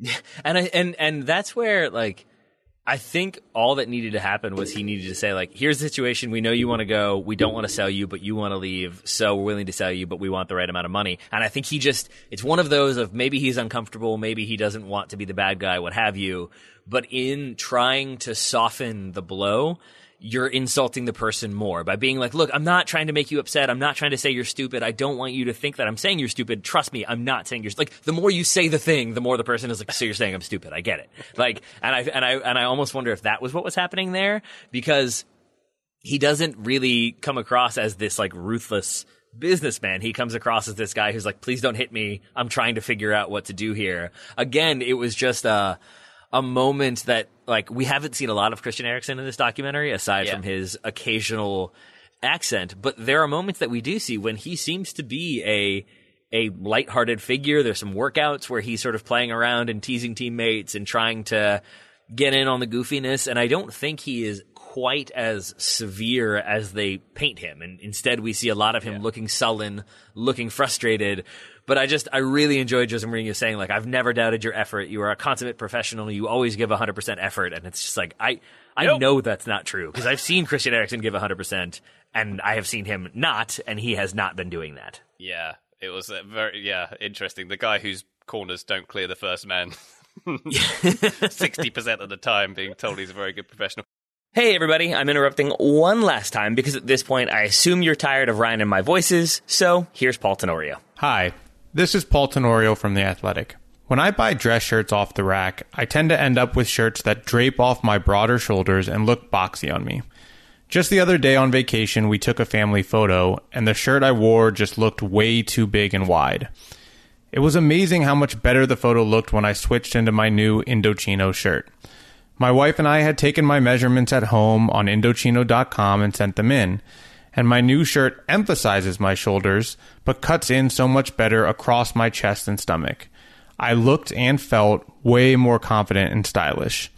and I, and and that's where like I think all that needed to happen was he needed to say like, here's the situation. We know you want to go. We don't want to sell you, but you want to leave. So we're willing to sell you, but we want the right amount of money. And I think he just, it's one of those of maybe he's uncomfortable. Maybe he doesn't want to be the bad guy, what have you. But in trying to soften the blow, you're insulting the person more by being like, look, I'm not trying to make you upset. I'm not trying to say you're stupid. I don't want you to think that I'm saying you're stupid. Trust me, I'm not saying you're like the more you say the thing, the more the person is like, so you're saying I'm stupid. I get it. Like, and I, and I, and I almost wonder if that was what was happening there because he doesn't really come across as this like ruthless businessman. He comes across as this guy who's like, please don't hit me. I'm trying to figure out what to do here. Again, it was just a, a moment that like we haven't seen a lot of Christian Eriksen in this documentary aside Yeah. from his occasional accent, but there are moments that we do see when he seems to be a a lighthearted figure. There's some workouts where he's sort of playing around and teasing teammates and trying to get in on the goofiness and I don't think he is quite as severe as they paint him and instead we see a lot of him looking sullen, looking frustrated. But I just, I really enjoyed Jose Mourinho saying, like, I've never doubted your effort. You are a consummate professional. You always give 100% effort. And it's just like, I, I Yep. know that's not true because I've seen Christian Eriksen give 100% and I have seen him not, and he has not been doing that. Yeah, it was uh, very yeah interesting. The guy whose corners don't clear the first man, sixty percent of the time, being told he's a very good professional. Hey everybody, I'm interrupting one last time because at this point I assume you're tired of Ryan and my voices, so here's Paul Tenorio. Hi, this is Paul Tenorio from The Athletic. When I buy dress shirts off the rack, I tend to end up with shirts that drape off my broader shoulders and look boxy on me. Just the other day on vacation, we took a family photo, and the shirt I wore just looked way too big and wide. It was amazing how much better the photo looked when I switched into my new Indochino shirt. My wife and I had taken my measurements at home on Indochino.com and sent them in. And my new shirt emphasizes my shoulders, but cuts in so much better across my chest and stomach. I looked and felt way more confident and stylish.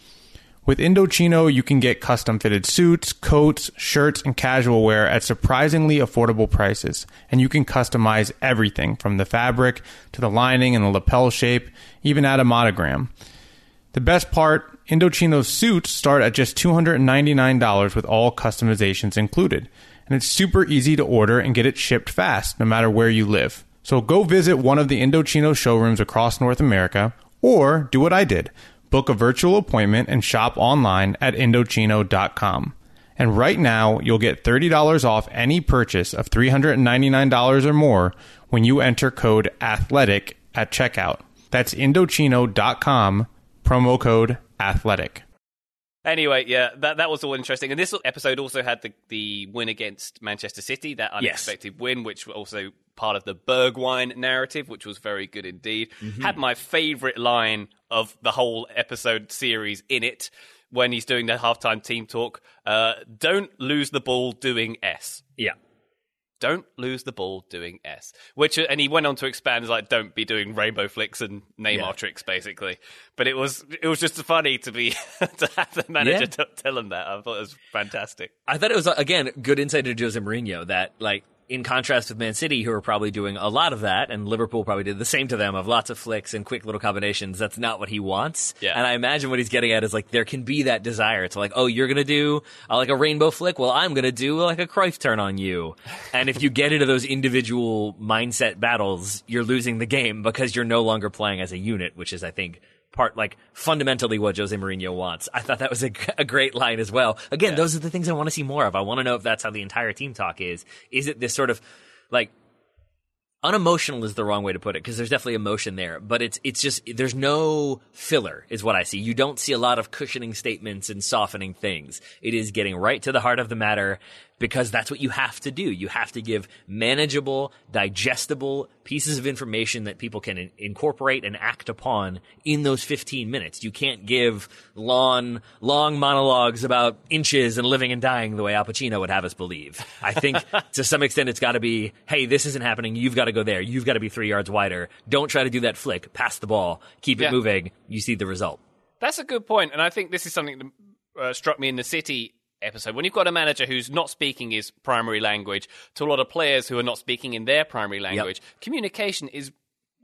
With Indochino, you can get custom fitted suits, coats, shirts, and casual wear at surprisingly affordable prices. And you can customize everything from the fabric to the lining and the lapel shape, even add a monogram. The best part, Indochino's suits start at just $299 with all customizations included. And it's super easy to order and get it shipped fast, no matter where you live. So go visit one of the Indochino showrooms across North America, or do what I did book a virtual appointment and shop online at Indochino.com. And right now, you'll get $30 off any purchase of $399 or more when you enter code ATHLETIC at checkout. That's Indochino.com, promo code ATHLETIC. Anyway, yeah, that that was all interesting. And this episode also had the the win against Manchester City, that unexpected win, which was also part of the Bergwijn narrative, which was very good indeed. Had my favorite line of the whole episode series in it when he's doing the halftime team talk. Uh, Don't lose the ball doing S. Yeah. Don't lose the ball doing S. Which uh, and he went on to expand as like don't be doing rainbow flicks and Neymar Yeah. tricks basically. But it was it was just funny to be to have the manager Yeah. t- tell him that. I thought it was fantastic. I thought it was again good insight into Jose Mourinho that like in contrast with Man City, who are probably doing a lot of that, and Liverpool probably did the same to them of lots of flicks and quick little combinations. That's not what he wants. Yeah. And I imagine what he's getting at is like there can be that desire to like, oh, you're gonna do uh, like a rainbow flick. Well, I'm gonna do like a Cruyff turn on you. And if you get into those individual mindset battles, you're losing the game because you're no longer playing as a unit, which is, I think. Part like fundamentally what Jose Mourinho wants. I thought that was a great line as well. Again, those are the things I want to see more of. I want to know if that's how the entire team talk is. Is it this sort of like unemotional is the wrong way to put it because there's definitely emotion there, but it's it's just there's no filler is what I see. You don't see a lot of cushioning statements and softening things. It is getting right to the heart of the matter because that's what you have to do. You have to give manageable, digestible pieces of information that people can in- incorporate and act upon in those 15 minutes. You can't give long, long monologues about inches and living and dying the way Al Pacino would have us believe. I think to some extent it's got to be, hey, this isn't happening. You've got to go there. You've got to be three yards wider. Don't try to do that flick. Pass the ball. Keep it Yeah. moving. You see the result. That's a good point, and I think this is something that uh, struck me in the City episode when you've got a manager who's not speaking his primary language to a lot of players who are not speaking in their primary language. Communication is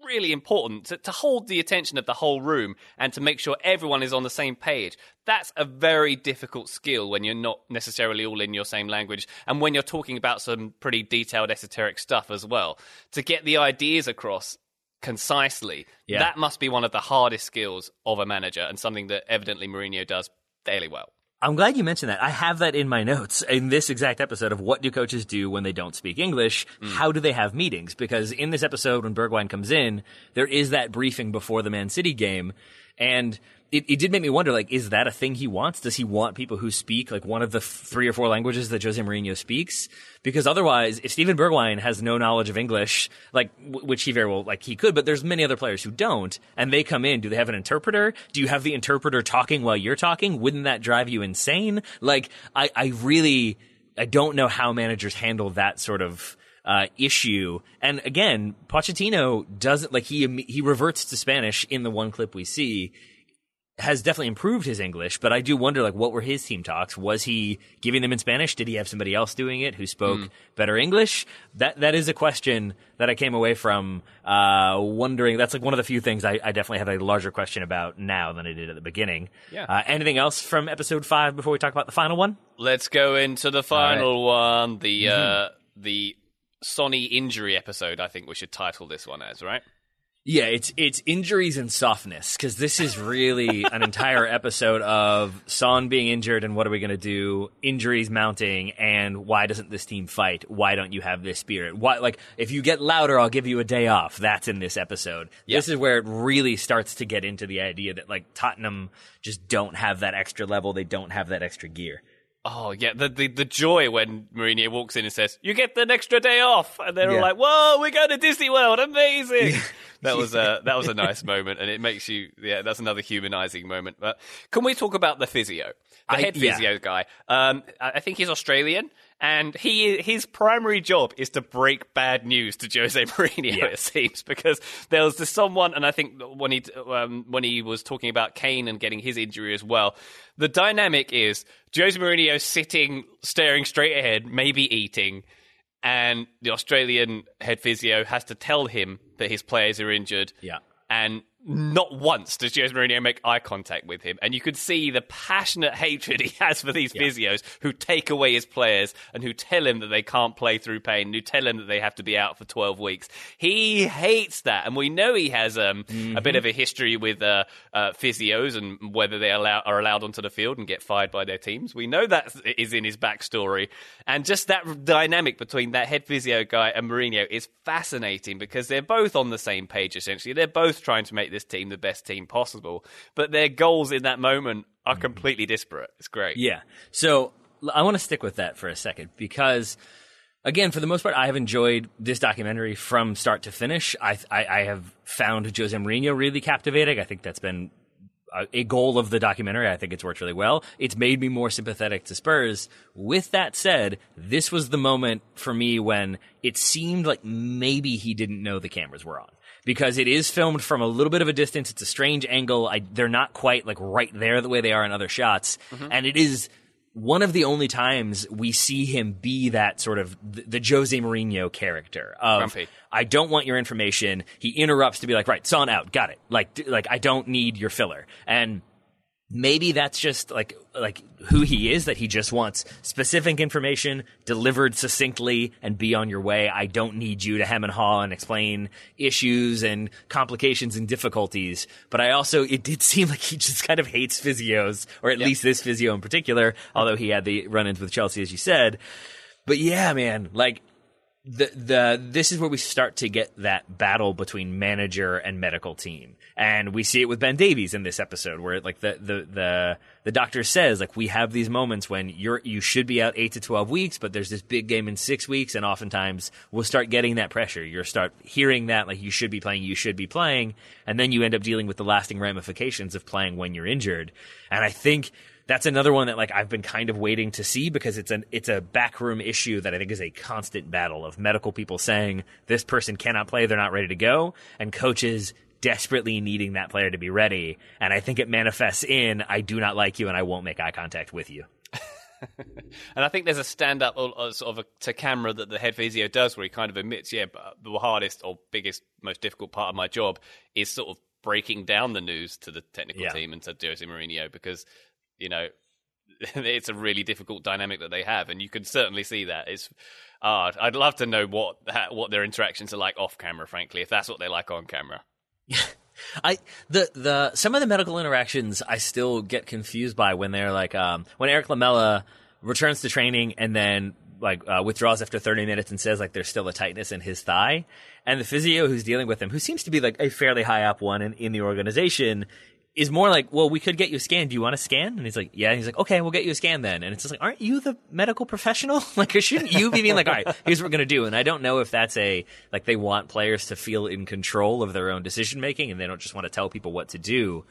really important to, to, hold the attention of the whole room and to make sure everyone is on the same page. That's a very difficult skill when you're not necessarily all in your same language and when you're talking about some pretty detailed esoteric stuff as well. To get the ideas across concisely, Yeah. that must be one of the hardest skills of a manager and something that evidently Mourinho does fairly well. I'm glad you mentioned that. I have that in my notes in this exact episode of what do coaches do when they don't speak English? Mm. How do they have meetings? Because in this episode, when Bergwijn comes in, there is that briefing before the Man City game. And it, it did make me wonder, like, is that a thing he wants? Does he want people who speak like one of the three or four languages that Jose Mourinho speaks? Because otherwise, if Steven Bergwijn has no knowledge of English, like, w- which he very well, like, he could, but there's many other players who don't, and they come in, do they have an interpreter? Do you have the interpreter talking while you're talking? Wouldn't that drive you insane? Like, I, I really, I don't know how managers handle that sort of, uh, issue. And again, Pochettino doesn't like he he reverts to Spanish in the one clip we see. Has definitely improved his English, but I do wonder like what were his team talks? Was he giving them in Spanish? Did he have somebody else doing it who spoke better English? That that is a question that I came away from uh, wondering. That's like one of the few things I, I definitely have a larger question about now than I did at the beginning. Yeah. Uh, anything else from episode five before we talk about the final one? Let's go into the final one, the uh, the Sonny injury episode. I think we should title this one as right. Yeah, it's it's injuries and softness because this is really an entire episode of Son being injured and what are we going to do? Injuries mounting and why doesn't this team fight? Why don't you have this spirit? Why like if you get louder, I'll give you a day off. That's in this episode. This is where it really starts to get into the idea that like Tottenham just don't have that extra level. They don't have that extra gear. Oh yeah, the, the the joy when Mourinho walks in and says, "You get an extra day off," and they're all like, "Whoa, we're going to Disney World! Amazing!" that was a that was a nice moment, and it makes you yeah, that's another humanizing moment. But can we talk about the physio, the head yeah. physio guy? Um, I think he's Australian. And he, his primary job is to break bad news to Jose Mourinho. It seems because there was this someone, and I think when he um, when he was talking about Kane and getting his injury as well, the dynamic is Jose Mourinho sitting, staring straight ahead, maybe eating, and the Australian head physio has to tell him that his players are injured. Yeah. And not once does Jose Mourinho make eye contact with him. And you can see the passionate hatred he has for these physios who take away his players and who tell him that they can't play through pain, who tell him that they have to be out for 12 weeks. He hates that. And we know he has um, a bit of a history with uh, uh, physios and whether they allow, are allowed onto the field and get fired by their teams. We know that is in his backstory. And just that dynamic between that head physio guy and Mourinho is fascinating because they're both on the same page, essentially. They're both trying to make this team the best team possible, but their goals in that moment are mm-hmm. completely disparate. It's great. Yeah. So I want to stick with that for a second because, again, for the most part, I have enjoyed this documentary from start to finish. I, I, I have found Jose Mourinho really captivating. I think that's been a, a goal of the documentary. I think it's worked really well. It's made me more sympathetic to Spurs. With that said, this was the moment for me when it seemed like maybe he didn't know the cameras were on. Because it is filmed from a little bit of a distance. It's a strange angle. I, they're not quite like right there the way they are in other shots. Mm-hmm. And it is one of the only times we see him be that sort of the, the Jose Mourinho character of Grumpy. I don't want your information. He interrupts to be like, right, son out, got it. Like, d- like I don't need your filler. And maybe that's just like like who he is that he just wants. Specific information delivered succinctly and be on your way. I don't need you to hem and haw and explain issues and complications and difficulties. But i also it did seem like he just kind of hates physios or at least this physio in particular although he had the run-ins with chelsea as you said. But yeah man like the the this is where we start to get that battle between manager and medical team, and we see it with Ben Davies in this episode, where like the the the the doctor says like we have these moments when you're you should be out eight to twelve weeks, but there's this big game in six weeks, and oftentimes we'll start getting that pressure. You'll start hearing that like you should be playing, you should be playing, and then you end up dealing with the lasting ramifications of playing when you're injured. And I think that's another one that like I've been kind of waiting to see because it's an it's a backroom issue that I think is a constant battle of medical people saying this person cannot play, they're not ready to go, and coaches desperately needing that player to be ready. And I think it manifests in I do not like you and I won't make eye contact with you. and I think there's a stand up sort of a, to camera that the head physio does where he kind of admits, yeah, but the hardest or biggest, most difficult part of my job is sort of breaking down the news to the technical Yeah. team and to Jose Mourinho because, you know, it's a really difficult dynamic that they have, and you can certainly see that. It's, uh, I'd love to know what what their interactions are like off camera, frankly, if that's what they like on camera. I the the some of the medical interactions I still get confused by when they're like um, when Erik Lamela returns to training and then like uh, withdraws after 30 minutes and says like there's still a tightness in his thigh and the physio who's dealing with him who seems to be like a fairly high up one in, in the organization is more like well we could get you a scan. Do you want a scan? And he's like yeah. And he's like okay we'll get you a scan then. And it's just like aren't you the medical professional? Like shouldn't you be being like all right here's what we're gonna do. And I don't know if that's a like they want players to feel in control of their own decision making and they don't just want to tell people what to do.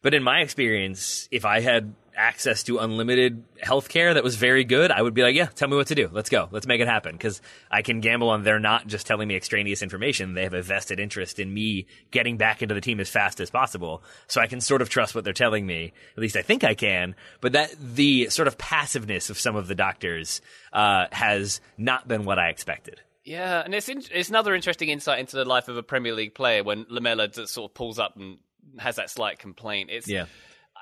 But in my experience, if I had access to unlimited healthcare that was very good, I would be like, yeah, tell me what to do. Let's go. Let's make it happen. Because I can gamble on they're not just telling me extraneous information. They have a vested interest in me getting back into the team as fast as possible. So I can sort of trust what they're telling me. At least I think I can. But that the sort of passiveness of some of the doctors uh, has not been what I expected. Yeah, and it's in, it's another interesting insight into the life of a Premier League player when Lamela just sort of pulls up and has that slight complaint. It's Yeah.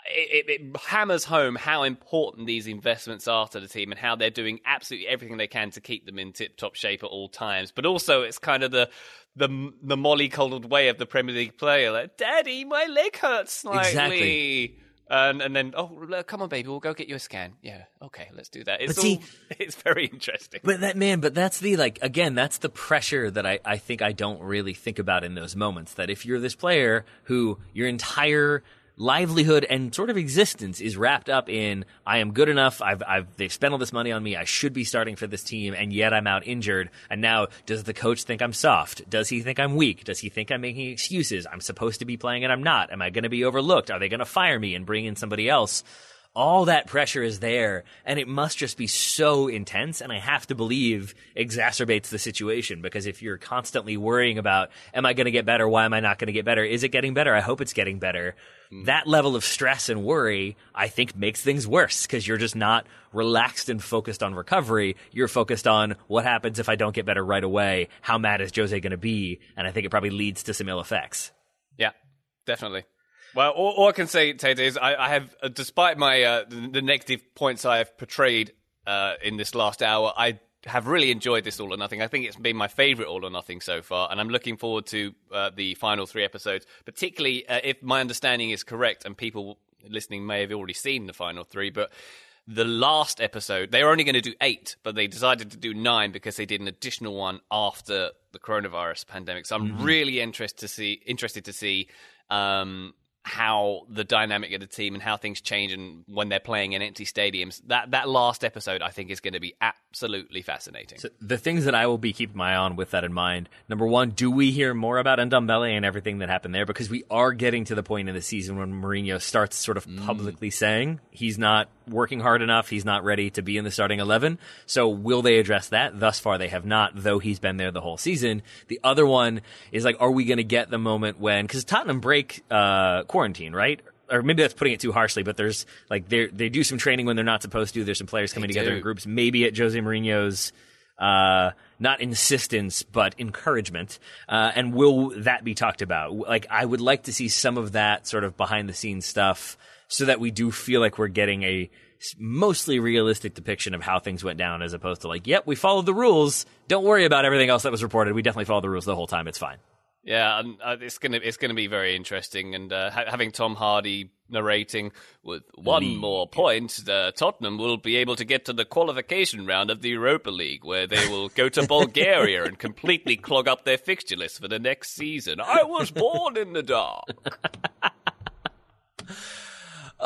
It, it, hammers home how important these investments are to the team and how they're doing absolutely everything they can to keep them in tip-top shape at all times. But also, it's kind of the the the molly-coddled way of the Premier League player, like "Daddy, my leg hurts slightly." Exactly. And and then oh come on baby we'll go get you a scan yeah okay let's do that it's But see- all, it's very interesting But that man, but that's the like again, that's the pressure that I, I think I don't really think about in those moments. That if you're this player who your entire livelihood and sort of existence is wrapped up in I am good enough, I've I've they've spent all this money on me, I should be starting for this team, and yet I'm out injured. And now does the coach think I'm soft? Does he think I'm weak? Does he think I'm making excuses? I'm supposed to be playing and I'm not. Am I gonna be overlooked? Are they gonna fire me and bring in somebody else? all that pressure is there and it must just be so intense and i have to believe exacerbates the situation because if you're constantly worrying about am i going to get better why am i not going to get better is it getting better i hope it's getting better that level of stress and worry i think makes things worse because you're just not relaxed and focused on recovery. You're focused on what happens if i don't get better right away? How mad is jose going to be? And i think it probably leads to some ill effects. Yeah, definitely. Well, all, all I can say, Ted, is I, I have, uh, despite my uh, the, the negative points I have portrayed uh, in this last hour, I have really enjoyed this All or Nothing. I think it's been my favourite All or Nothing so far, and I'm looking forward to uh, the final three episodes, particularly uh, if my understanding is correct, and people listening may have already seen the final three, but the last episode, they were only going to do eight, but they decided to do nine because they did an additional one after the coronavirus pandemic. So I'm really interested to see interested to see um, how the dynamic of the team and how things change and when they're playing in empty stadiums. That that last episode, I think, is going to be absolutely fascinating. So the things that I will be keeping my eye on with that in mind. Number one, do we hear more about Ndombele and everything that happened there? Because we are getting to the point in the season when Mourinho starts sort of mm. publicly saying he's not working hard enough, he's not ready to be in the starting eleven. So will they address that? Thus far, they have not, though he's been there the whole season. The other one is like, are we going to get the moment when because Tottenham break uh, quarantine, right? Or maybe that's putting it too harshly, but there's like they they do some training when they're not supposed to. There's some players coming together do. in groups. Maybe at Jose Mourinho's uh, not insistence, but encouragement. Uh, and will that be talked about? Like, I would like to see some of that sort of behind the scenes stuff so that we do feel like we're getting a mostly realistic depiction of how things went down as opposed to like, yep, we followed the rules. Don't worry about everything else that was reported. We definitely followed the rules the whole time. It's fine. Yeah, and, uh, it's gonna it's gonna be very interesting, and uh, ha- having Tom Hardy narrating with one more point, uh, Tottenham will be able to get to the qualification round of the Europa League, where they will go to Bulgaria and completely clog up their fixture list for the next season. I was born in the dark.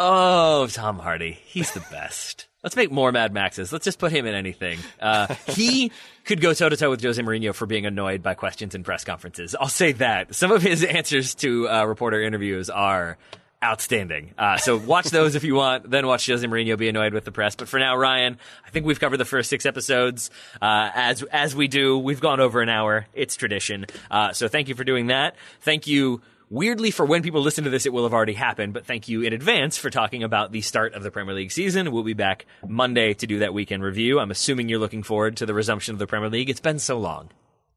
Oh, Tom Hardy. He's the best. Let's make more Mad Maxes. Let's just put him in anything. Uh, he could go toe to toe with Jose Mourinho for being annoyed by questions in press conferences. I'll say that. Some of his answers to uh, reporter interviews are outstanding. Uh, so watch those if you want. Then watch Jose Mourinho be annoyed with the press. But for now, Ryan, I think we've covered the first six episodes. Uh, as as we do, we've gone over an hour. It's tradition. Uh, so thank you for doing that. Thank you Weirdly, for when people listen to this, it will have already happened, but thank you in advance for talking about the start of the Premier League season. We'll be back Monday to do that weekend review. I'm assuming you're looking forward to the resumption of the Premier League. It's been so long.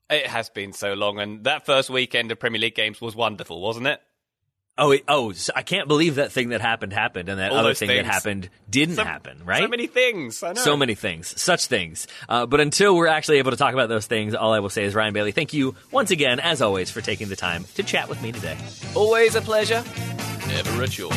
It has been so long, and that first weekend of Premier League games was wonderful, wasn't it? Oh, it, oh! So I can't believe that thing that happened happened, and that All other thing things. that happened didn't So- happen. Right? So many things. I know. So many things, such things. Uh, but until we're actually able to talk about those things, all I will say is, Ryan Bailey, thank you once again, as always, for taking the time to chat with me today. Always a pleasure. Never a chore.